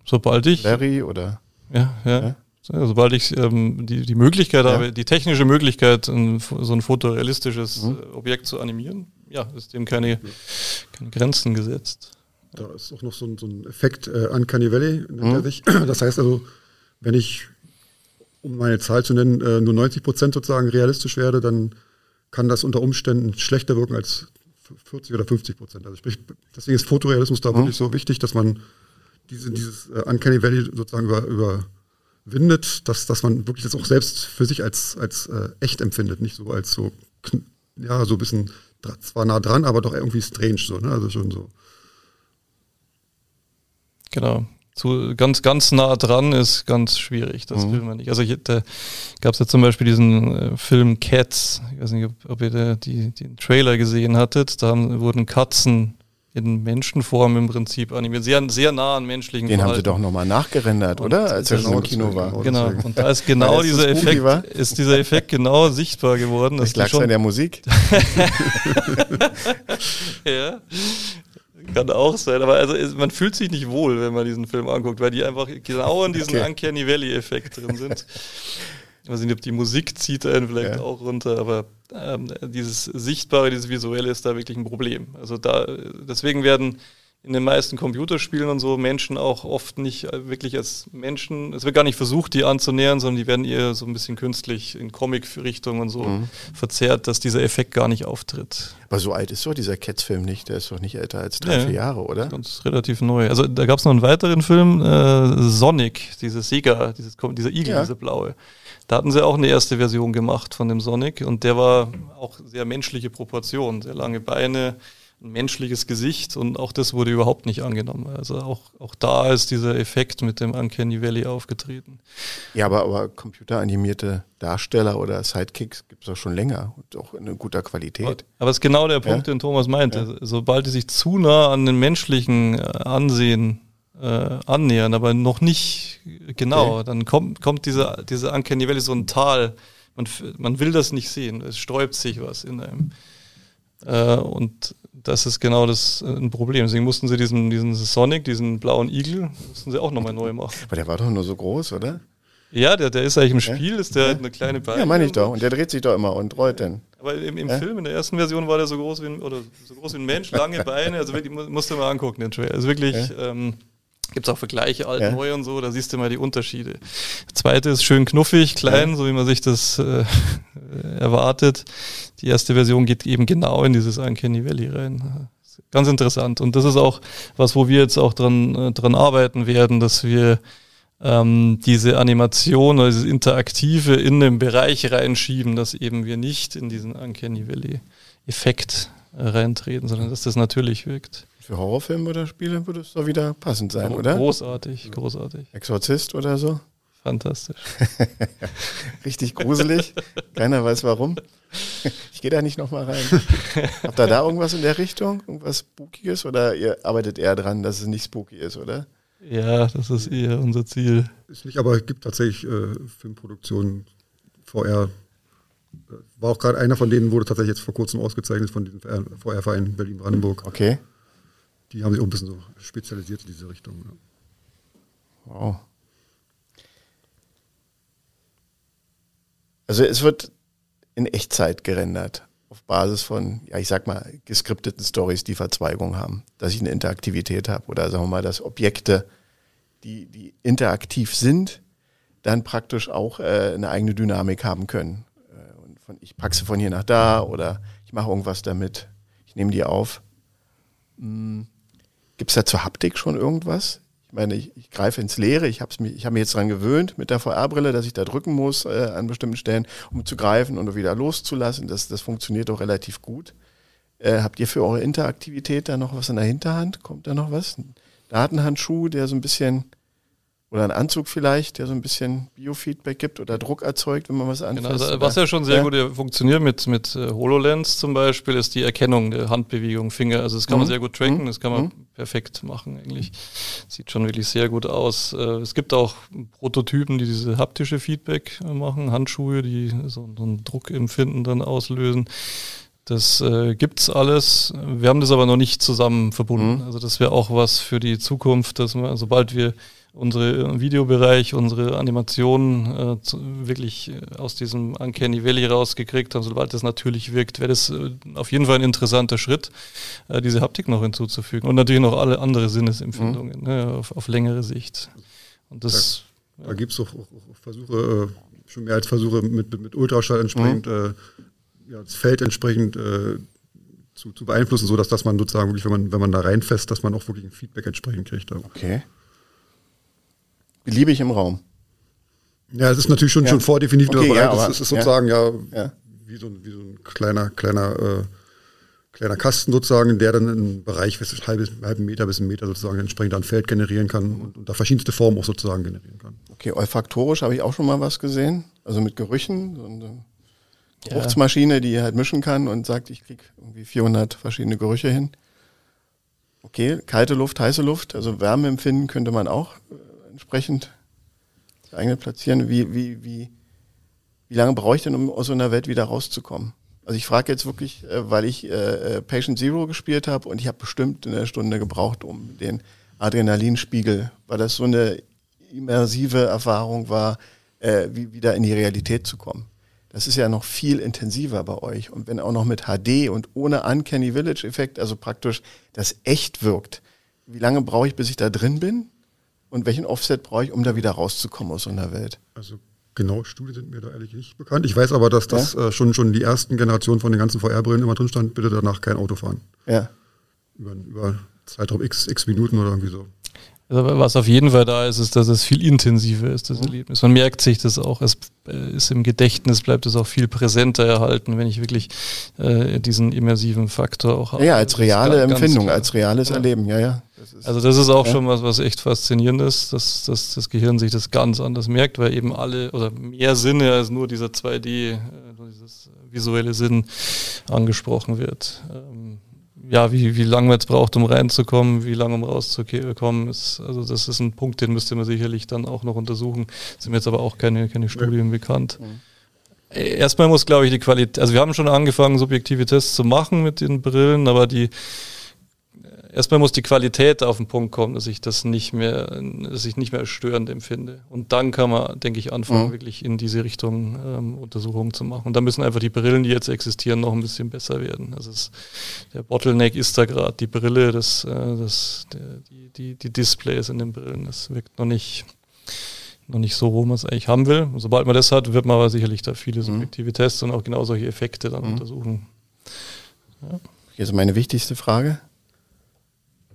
sobald ich Larry oder ja, ja. ja? Sobald ich ähm, die, die Möglichkeit ja. habe, die technische Möglichkeit, ein, so ein fotorealistisches mhm. Äh, Objekt zu animieren, ja, ist dem keine, keine Grenzen gesetzt. Da ist auch noch so ein, so ein Effekt äh, Uncanny Valley, nennt mhm. sich. [CLEARS THROAT] Das heißt also, wenn ich, um meine Zahl zu nennen, äh, nur 90 Prozent sozusagen realistisch werde, dann kann das unter Umständen schlechter wirken als 40 oder 50 Prozent. Also sprich, deswegen ist Fotorealismus da mhm. wirklich so wichtig, dass man diese, dieses äh, Uncanny Valley sozusagen über, überwindet, dass, dass man wirklich das auch selbst für sich als, als äh, echt empfindet, nicht so als so, ja, so ein bisschen zwar nah dran, aber doch irgendwie strange so, ne? Also schon so. Genau zu, ganz, ganz nah dran ist ganz schwierig. Das mhm. will man nicht. Also hier, da gab es ja zum Beispiel diesen äh, Film Cats. Ich weiß nicht, ob, ob ihr da die, den Trailer gesehen hattet. Da haben, wurden Katzen in Menschenform im Prinzip animiert. Sehr, sehr nah an menschlichen Den Verhalten. haben sie doch nochmal nachgerendert, oder? Als er schon im Kino war. Genau. Und da ist genau [LAUGHS] dieser Effekt, war? ist dieser Effekt genau sichtbar geworden. Das lag an der Musik. [LAUGHS] [LAUGHS] ja. Kann auch sein, aber also man fühlt sich nicht wohl, wenn man diesen Film anguckt, weil die einfach genau in diesem okay. Uncanny Valley-Effekt drin sind. Ich weiß nicht, ob die Musik zieht einen vielleicht ja. auch runter, aber ähm, dieses Sichtbare, dieses Visuelle ist da wirklich ein Problem. Also da, deswegen werden in den meisten Computerspielen und so Menschen auch oft nicht äh, wirklich als Menschen, es wird gar nicht versucht, die anzunähern, sondern die werden eher so ein bisschen künstlich in Comic-Richtung und so mhm. verzerrt, dass dieser Effekt gar nicht auftritt. Aber so alt ist doch dieser Cats-Film nicht, der ist doch nicht älter als drei, ja, vier Jahre, oder? Das ist relativ neu. Also da gab es noch einen weiteren Film, äh, Sonic, dieses Sega, dieses, dieser Igel, ja. diese blaue. Da hatten sie auch eine erste Version gemacht von dem Sonic und der war auch sehr menschliche Proportionen, sehr lange Beine, ein menschliches Gesicht und auch das wurde überhaupt nicht angenommen. Also auch, auch da ist dieser Effekt mit dem Uncanny Valley aufgetreten. Ja, aber, aber computeranimierte Darsteller oder Sidekicks gibt es auch schon länger und auch in guter Qualität. Aber es ist genau der Punkt, ja? den Thomas meinte. Ja. Sobald die sich zu nah an den menschlichen äh, Ansehen äh, annähern, aber noch nicht genau, okay. dann kommt, kommt diese, diese Uncanny Valley so ein Tal. Man, man will das nicht sehen. Es sträubt sich was in einem. Äh, und das ist genau das äh, ein Problem. Deswegen mussten sie diesen, diesen Sonic, diesen blauen Igel, mussten sie auch nochmal neu machen. Aber der war doch nur so groß, oder? Ja, der, der ist eigentlich im Spiel, ist der ja? eine kleine Beine. Ja, meine ich doch. Und der dreht sich doch immer und rollt dann. Aber im, im ja? Film, in der ersten Version, war der so groß wie ein, oder so groß wie ein Mensch, lange Beine. Also wirklich, musst du mal angucken, den Trailer. Also wirklich, ja? ähm, Gibt es auch Vergleiche alt, ja. neu und so, da siehst du mal die Unterschiede. Zweite ist schön knuffig, klein, ja. so wie man sich das äh, [LAUGHS] erwartet. Die erste Version geht eben genau in dieses Uncanny Valley rein. Ganz interessant. Und das ist auch was, wo wir jetzt auch dran, äh, dran arbeiten werden, dass wir ähm, diese Animation oder dieses Interaktive in den Bereich reinschieben, dass eben wir nicht in diesen Uncanny Valley Effekt äh, reintreten, sondern dass das natürlich wirkt. Für Horrorfilme oder Spiele würde es doch wieder passend sein, oder? Großartig, großartig. Exorzist oder so? Fantastisch. [LAUGHS] Richtig gruselig. Keiner weiß warum. [LAUGHS] Ich gehe da nicht nochmal rein. Habt ihr da irgendwas in der Richtung? Irgendwas Spookiges? Oder ihr arbeitet eher dran, dass es nicht spooky ist, oder? Ja, das ist eher unser Ziel. Ist nicht, aber es gibt tatsächlich äh, Filmproduktionen, VR. Äh, war auch gerade einer von denen, wurde tatsächlich jetzt vor kurzem ausgezeichnet von diesem VR-Verein Berlin-Brandenburg. Okay die haben sich auch ein bisschen so spezialisiert in diese Richtung. Ja. Wow. Also es wird in Echtzeit gerendert. auf Basis von, ja, ich sag mal, geskripteten Stories, die Verzweigung haben, dass ich eine Interaktivität habe oder sagen wir mal, dass Objekte, die, die interaktiv sind, dann praktisch auch äh, eine eigene Dynamik haben können. Äh, und von, ich packe sie von hier nach da oder ich mache irgendwas damit, ich nehme die auf. Hm. Gibt es da zur Haptik schon irgendwas? Ich meine, ich, ich greife ins Leere. Ich habe mich, ich hab mich jetzt daran gewöhnt mit der VR-Brille, dass ich da drücken muss äh, an bestimmten Stellen, um zu greifen und wieder loszulassen. Das, das funktioniert auch relativ gut. Äh, habt ihr für eure Interaktivität da noch was in der Hinterhand? Kommt da noch was? Ein Datenhandschuh, der so ein bisschen oder ein Anzug vielleicht, der so ein bisschen Biofeedback gibt oder Druck erzeugt, wenn man was anfasst. Genau, also was ja schon sehr ja. gut funktioniert mit, mit äh, HoloLens zum Beispiel, ist die Erkennung der Handbewegung, Finger. Also das kann mhm. man sehr gut tracken, mhm. das kann man mhm. perfekt machen eigentlich. Sieht schon wirklich sehr gut aus. Äh, es gibt auch Prototypen, die diese haptische Feedback äh, machen, Handschuhe, die so, so ein Druckempfinden dann auslösen. Das äh, gibt's alles. Wir haben das aber noch nicht zusammen verbunden. Mhm. Also das wäre auch was für die Zukunft, dass man, sobald wir unsere Videobereich, unsere Animationen äh, zu, wirklich äh, aus diesem Uncanny Valley rausgekriegt haben, sobald das natürlich wirkt, wäre das äh, auf jeden Fall ein interessanter Schritt, äh, diese Haptik noch hinzuzufügen. Und natürlich noch alle andere Sinnesempfindungen mhm. ne, auf, auf, längere Sicht. Und das, da, da gibt es auch, auch, auch, Versuche, äh, schon mehr als Versuche mit, mit, mit Ultraschall entsprechend, mhm. Äh, ja, das Feld entsprechend zu, zu beeinflussen, sodass dass man sozusagen wirklich, wenn man, wenn man da reinfasst, dass man auch wirklich ein Feedback entsprechend kriegt. Okay beliebig im Raum. Ja, es ist natürlich schon, ja. schon vordefiniert, okay, ja, aber, es ist sozusagen ja, ja, Wie, so, wie so ein kleiner, kleiner, äh, kleiner Kasten sozusagen, der dann einen Bereich, was ist, halbes, halben Meter bis einen Meter sozusagen entsprechend ein Feld generieren kann und, und da verschiedenste Formen auch sozusagen generieren kann. Okay, olfaktorisch habe ich auch schon mal was gesehen, also mit Gerüchen, so eine Geruchsmaschine, die halt mischen kann und sagt, ich kriege irgendwie 400 verschiedene Gerüche hin. Okay, kalte Luft, heiße Luft, also Wärmeempfinden könnte man auch äh, entsprechend geeignet platzieren. Wie, wie, wie, wie lange brauche ich denn, um aus so einer Welt wieder rauszukommen? Also ich frage jetzt wirklich, äh, weil ich äh, äh, Patient Zero gespielt habe und ich habe bestimmt eine Stunde gebraucht, um den Adrenalinspiegel, weil das so eine immersive Erfahrung war, wie wieder in die Realität zu kommen. Das ist ja noch viel intensiver bei euch. Und wenn auch noch mit HD und ohne Uncanny Village Effekt, also praktisch das echt wirkt, wie lange brauche ich, bis ich da drin bin? Und welchen Offset brauche ich, um da wieder rauszukommen aus so einer Welt? Also genau Studien sind mir da ehrlich nicht bekannt. Ich weiß aber, dass das ja? äh, schon, schon die ersten Generationen von den ganzen VR-Brillen immer drin stand, bitte danach kein Auto fahren. Ja. Über, über Zeitraum x, x Minuten oder irgendwie so. Also was auf jeden Fall da ist, ist, dass es viel intensiver ist, das mhm. Erlebnis. Man merkt sich das auch, es äh, ist im Gedächtnis, bleibt es auch viel präsenter erhalten, wenn ich wirklich äh, diesen immersiven Faktor auch habe. Ja, als reale Empfindung, ganz als reales ja. Erleben, ja, ja. Das ist, also das ist auch ja. schon was, was echt faszinierend ist, dass, dass das Gehirn sich das ganz anders merkt, weil eben alle oder mehr Sinne als nur dieser 2D, äh, dieses visuelle Sinn angesprochen wird. Ähm, ja, wie, wie lange man jetzt braucht, um reinzukommen, wie lange um rauszukommen, ist, also das ist ein Punkt, den müsste man sicherlich dann auch noch untersuchen. Sind mir jetzt aber auch keine, keine Studien ja. bekannt. Mhm. Erstmal muss, glaube ich, die Qualität, also wir haben schon angefangen, subjektive Tests zu machen mit den Brillen, aber die, erstmal muss die Qualität auf den Punkt kommen, dass ich das nicht mehr, dass ich nicht mehr störend empfinde. Und dann kann man, denke ich, anfangen, mhm. wirklich in diese Richtung ähm, Untersuchungen zu machen. Und da müssen einfach die Brillen, die jetzt existieren, noch ein bisschen besser werden. Also es, der Bottleneck ist da gerade die Brille, das, äh, das, die, die, die Displays in den Brillen. Das wirkt noch nicht noch nicht so, wo man es eigentlich haben will. Und sobald man das hat, wird man aber sicherlich da viele mhm. subjektive Tests und auch genau solche Effekte dann mhm. untersuchen. Ja. Jetzt meine wichtigste Frage.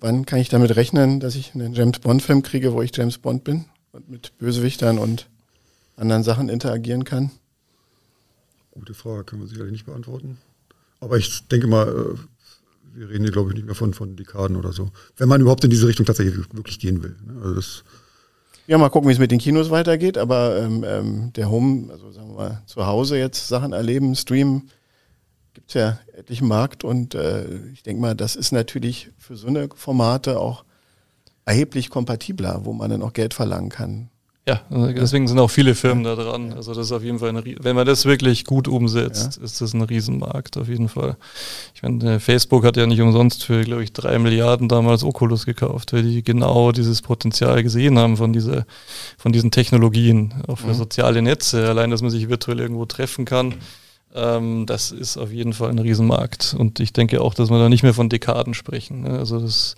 Wann kann ich damit rechnen, dass ich einen James Bond-Film kriege, wo ich James Bond bin und mit Bösewichtern und anderen Sachen interagieren kann? Gute Frage, können wir sicherlich nicht beantworten. Aber ich denke mal, äh, wir reden hier, glaube ich, nicht mehr von, von Dekaden oder so. Wenn man überhaupt in diese Richtung tatsächlich wirklich gehen will. Ne? Also das ja, mal gucken, wie es mit den Kinos weitergeht, aber ähm, ähm, der Home, also sagen wir mal, zu Hause jetzt Sachen erleben, streamen, gibt es ja etlichen Markt und äh, ich denke mal, das ist natürlich für so eine Formate auch erheblich kompatibler, wo man dann auch Geld verlangen kann. Ja, deswegen sind auch viele Firmen da dran. Also das ist auf jeden Fall, eine, wenn man das wirklich gut umsetzt, ja. ist das ein Riesenmarkt auf jeden Fall. Ich meine, Facebook hat ja nicht umsonst für, glaube ich, drei Milliarden damals Oculus gekauft, weil die genau dieses Potenzial gesehen haben von dieser, von diesen Technologien, auch für mhm. soziale Netze. Allein, dass man sich virtuell irgendwo treffen kann Ähm, das ist auf jeden Fall ein Riesenmarkt. Und ich denke auch, dass wir da nicht mehr von Dekaden sprechen. Ne? Also das,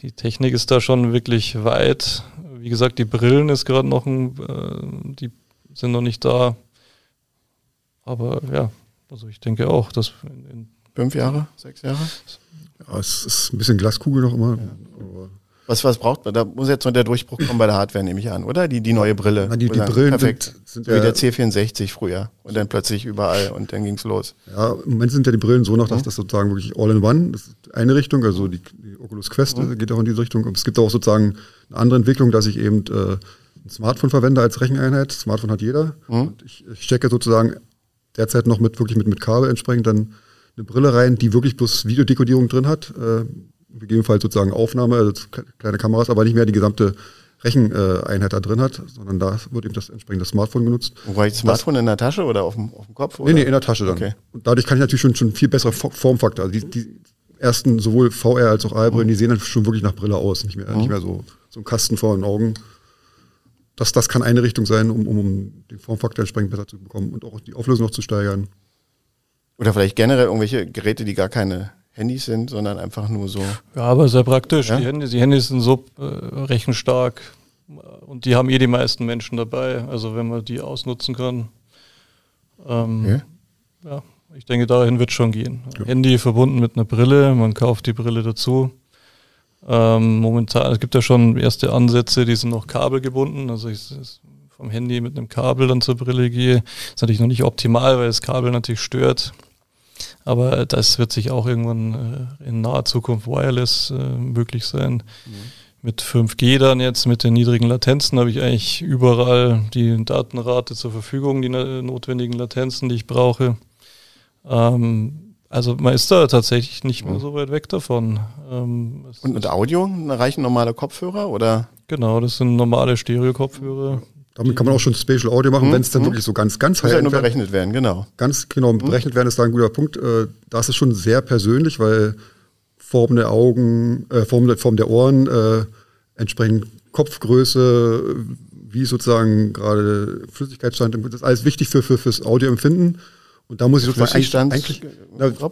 die Technik ist da schon wirklich weit. Wie gesagt, die Brillen ist gerade noch ein, äh, die sind noch nicht da. Aber ja, also ich denke auch, dass in, in fünf Jahre, sechs Jahre. Ja, es ist ein bisschen Glaskugel noch immer. Ja. Was, was braucht man? Da muss jetzt noch der Durchbruch kommen bei der Hardware, nehme ich an, oder? Die, die neue Brille. Na, die, die Brillen perfekt. Sind, sind so wie der C64 früher. Und dann plötzlich überall und dann ging's los. Ja, im Moment sind ja die Brillen so noch, dass mhm. das sozusagen wirklich All-in-One, das ist eine Richtung, also die, die Oculus Quest mhm. geht auch in diese Richtung. Und es gibt auch sozusagen eine andere Entwicklung, dass ich eben äh, ein Smartphone verwende als Recheneinheit. Smartphone hat jeder. Mhm. Und ich, ich stecke sozusagen derzeit noch mit wirklich mit, mit Kabel entsprechend dann eine Brille rein, die wirklich bloß Videodekodierung drin hat. Äh, gegebenenfalls sozusagen Aufnahme, also kleine Kameras, aber nicht mehr die gesamte Recheneinheit da drin hat, sondern da wird eben das entsprechende Smartphone genutzt. Wobei das Smartphone das, in der Tasche oder auf dem, auf dem Kopf? Oder? Nee, nee, in der Tasche dann. Okay. Und dadurch kann ich natürlich schon, schon viel bessere Formfaktor. Also die, die ersten sowohl VR als auch AR-Brillen, mhm. die sehen dann schon wirklich nach Brille aus, nicht mehr, mhm. nicht mehr so, so ein Kasten vor den Augen. Das, das kann eine Richtung sein, um, um, um den Formfaktor entsprechend besser zu bekommen und auch die Auflösung noch zu steigern. Oder vielleicht generell irgendwelche Geräte, die gar keine Handys sind, sondern einfach nur so. Ja, aber sehr praktisch. Ja? Die, Handys, die Handys sind so äh, rechenstark und die haben eh die meisten Menschen dabei. Also wenn man die ausnutzen kann. Ähm, ja. ja. ich denke, dahin wird schon gehen. Ja. Handy verbunden mit einer Brille, man kauft die Brille dazu. Ähm, momentan, es gibt ja schon erste Ansätze, die sind noch kabelgebunden. Also ich, vom Handy mit einem Kabel dann zur Brille gehe. Ist natürlich noch nicht optimal, weil das Kabel natürlich stört. Aber das wird sich auch irgendwann äh, in naher Zukunft wireless äh, möglich sein. Mhm. Mit 5G dann jetzt, mit den niedrigen Latenzen, habe ich eigentlich überall die Datenrate zur Verfügung, die notwendigen Latenzen, die ich brauche. Ähm, also man ist da tatsächlich nicht mehr mhm. so weit weg davon. Ähm, Und mit Audio reichen normale Kopfhörer oder? Genau, das sind normale Stereo-Kopfhörer. Damit kann man auch schon Spatial Audio machen, mhm. wenn es dann mhm. wirklich so ganz, ganz Muss ja nur berechnet werden, genau. Ganz genau, mhm. berechnet werden ist da ein guter Punkt. Äh, da ist es schon sehr persönlich, weil Form der Augen, äh, Form, der, Form der Ohren, äh, entsprechend Kopfgröße, wie sozusagen gerade Flüssigkeitsstand, das ist alles wichtig für, für fürs Audioempfinden. Und da muss ich sozusagen eigentlich, eigentlich na?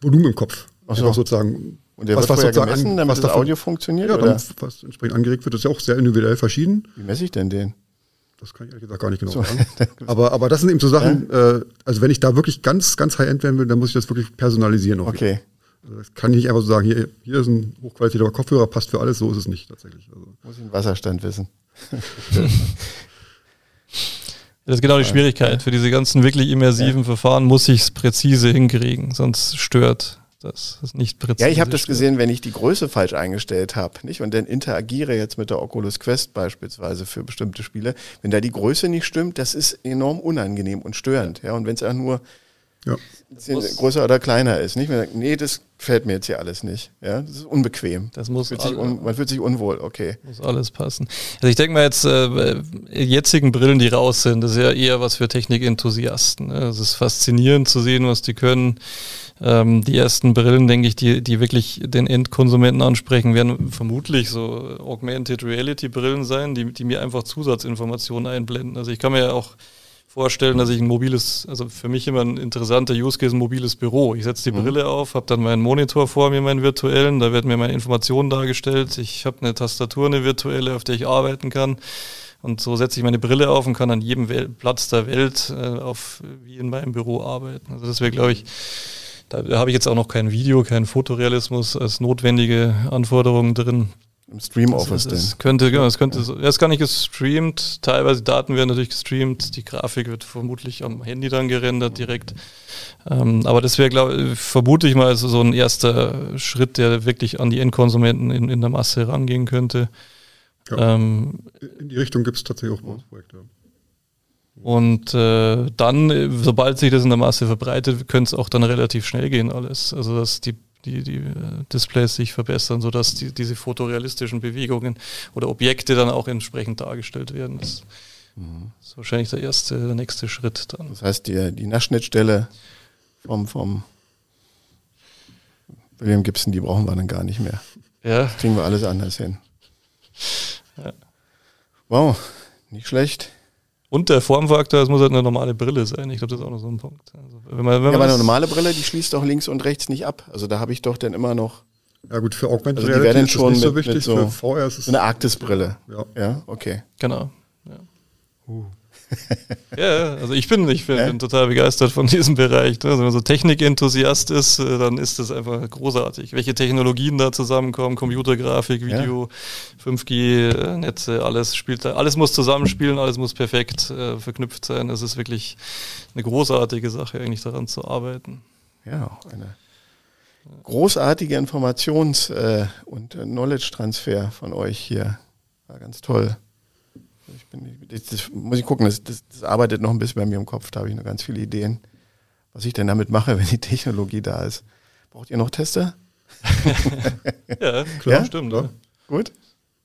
Volumen im Kopf. Ach so. sozusagen. Und der was, wird was sozusagen gemessen, damit was das Audio funktioniert? Ja, dann, was entsprechend angeregt wird, ist ja auch sehr individuell verschieden. Wie messe ich denn den? Das kann ich ehrlich gesagt gar nicht genau so. sagen. aber, aber das sind eben so Sachen, ja? äh, also wenn ich da wirklich ganz, ganz high-end werden will, dann muss ich das wirklich personalisieren. Okay. Also das kann ich nicht einfach so sagen, hier, hier ist ein hochqualitativer Kopfhörer, passt für alles, so ist es nicht tatsächlich. Also. Muss ich den Wasserstand wissen. [LAUGHS] Das ist genau die Schwierigkeit. Für diese ganzen wirklich immersiven ja. Verfahren muss ich es präzise hinkriegen, sonst stört das ist nicht präzise. Ja, ich habe das gesehen, wenn ich die Größe falsch eingestellt habe, nicht? Und dann interagiere jetzt mit der Oculus Quest beispielsweise für bestimmte Spiele. Wenn da die Größe nicht stimmt, das ist enorm unangenehm und störend. Ja, und wenn es auch nur ja. größer oder kleiner ist, nicht? Man sagt, nee, das gefällt mir jetzt hier alles nicht. Ja, das ist unbequem. Das muss fühlt un, man fühlt sich unwohl, okay. Muss alles passen. Also ich denke mal jetzt, äh, jetzigen Brillen, die raus sind, das ist ja eher was für Technikenthusiasten. Ne? Es ist faszinierend zu sehen, was die können. Ähm, die ersten Brillen, denke ich, die, die wirklich den Endkonsumenten ansprechen, werden vermutlich so Augmented Reality Brillen sein, die, die mir einfach Zusatzinformationen einblenden. Also ich kann mir ja auch vorstellen, dass ich ein mobiles, also für mich immer ein interessanter Use Case, ein mobiles Büro. Ich setze die mhm. Brille auf, habe dann meinen Monitor vor mir, meinen virtuellen, da werden mir meine Informationen dargestellt. Ich habe eine Tastatur, eine virtuelle, auf der ich arbeiten kann. Und so setze ich meine Brille auf und kann an jedem Wel Platz der Welt äh, auf wie in meinem Büro arbeiten. Also das wäre, glaube ich, da habe ich jetzt auch noch kein Video, keinen Fotorealismus als notwendige Anforderungen drin. Im Stream Office denn? Es könnte, genau, es könnte, ja. es kann nicht gestreamt, teilweise Daten werden natürlich gestreamt, die Grafik wird vermutlich am Handy dann gerendert direkt. Ähm, aber das wäre, glaube vermute ich mal, so ein erster Schritt, der wirklich an die Endkonsumenten in, in der Masse rangehen könnte. Ja. Ähm, in die Richtung gibt es tatsächlich auch bei uns Projekte. Und äh, dann, sobald sich das in der Masse verbreitet, könnte es auch dann relativ schnell gehen alles. Also dass die, die, die äh, Displays sich verbessern, sodass die, diese fotorealistischen Bewegungen oder Objekte dann auch entsprechend dargestellt werden. Das mhm. ist wahrscheinlich der erste, der nächste Schritt dann. Das heißt, die, die Nassschnittstelle vom, vom William Gibson, die brauchen wir dann gar nicht mehr. Ja. Das kriegen wir alles anders hin. Ja. Wow, nicht schlecht. Und der Formfaktor, es muss halt eine normale Brille sein. Ich glaube, das ist auch noch so ein Punkt. Also, wenn man, wenn ja, aber eine normale Brille, die schließt doch links und rechts nicht ab. Also da habe ich doch dann immer noch. Ja gut, für Augmented also Reality ist schon nicht mit, so wichtig, so für VR ist es eine Arktisbrille. Ja. ja, okay. Genau. Ja. Uh. Ja, also ich bin, ich bin, ja? total begeistert von diesem Bereich. Ne? Also wenn man so Technikenthusiast ist, äh, dann ist das einfach großartig. Welche Technologien da zusammenkommen, Computergrafik, Video, ja. 5G-Netze, alles spielt da, alles muss zusammenspielen, alles muss perfekt äh, verknüpft sein. Es ist wirklich eine großartige Sache, eigentlich daran zu arbeiten. Ja, eine großartige Informations- äh, und Knowledge-Transfer von euch hier. War ganz toll. Ich bin, das, das muss ich gucken, das, das, das, arbeitet noch ein bisschen bei mir im Kopf. Da habe ich noch ganz viele Ideen, was ich denn damit mache, [LAUGHS] wenn die Technologie da ist. Braucht ihr noch Tester? [LAUGHS] ja, klar, ja? stimmt. Ja. Gut.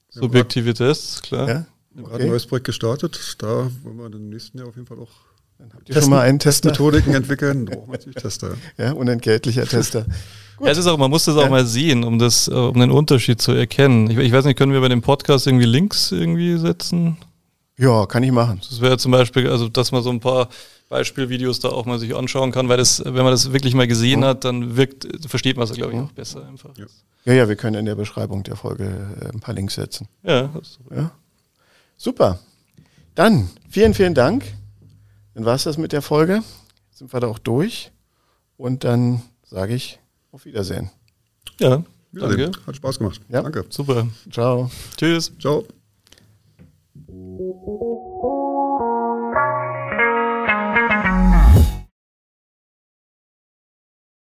Subjektive Tests, klar. Ja? Wir haben gerade ein neues Projekt gestartet. Da wollen wir im nächsten Jahr auf jeden Fall auch dann habt ihr schon mal einen Tester. Methodiken entwickeln. [LAUGHS] Da brauchen wir natürlich Tester. Ja, unentgeltlicher Tester. Ja, es ist auch, man muss das auch ja. mal sehen, um das, um den Unterschied zu erkennen. Ich, ich, weiß nicht, können wir bei dem Podcast irgendwie Links irgendwie setzen? Ja, kann ich machen. Das wäre zum Beispiel, also dass man so ein paar Beispielvideos da auch mal sich anschauen kann, weil das, wenn man das wirklich mal gesehen mhm. hat, dann wirkt, versteht man es, glaube ich, auch besser einfach. Ja. ja. ja, wir können in der Beschreibung der Folge äh, ein paar Links setzen. Ja, ja. Super. Dann vielen, vielen Dank. Dann war es das mit der Folge. Sind wir da auch durch. Und dann sage ich auf Wiedersehen. Ja, danke. Hat Spaß gemacht. Ja. Danke. Super. Ciao. Tschüss. Ciao.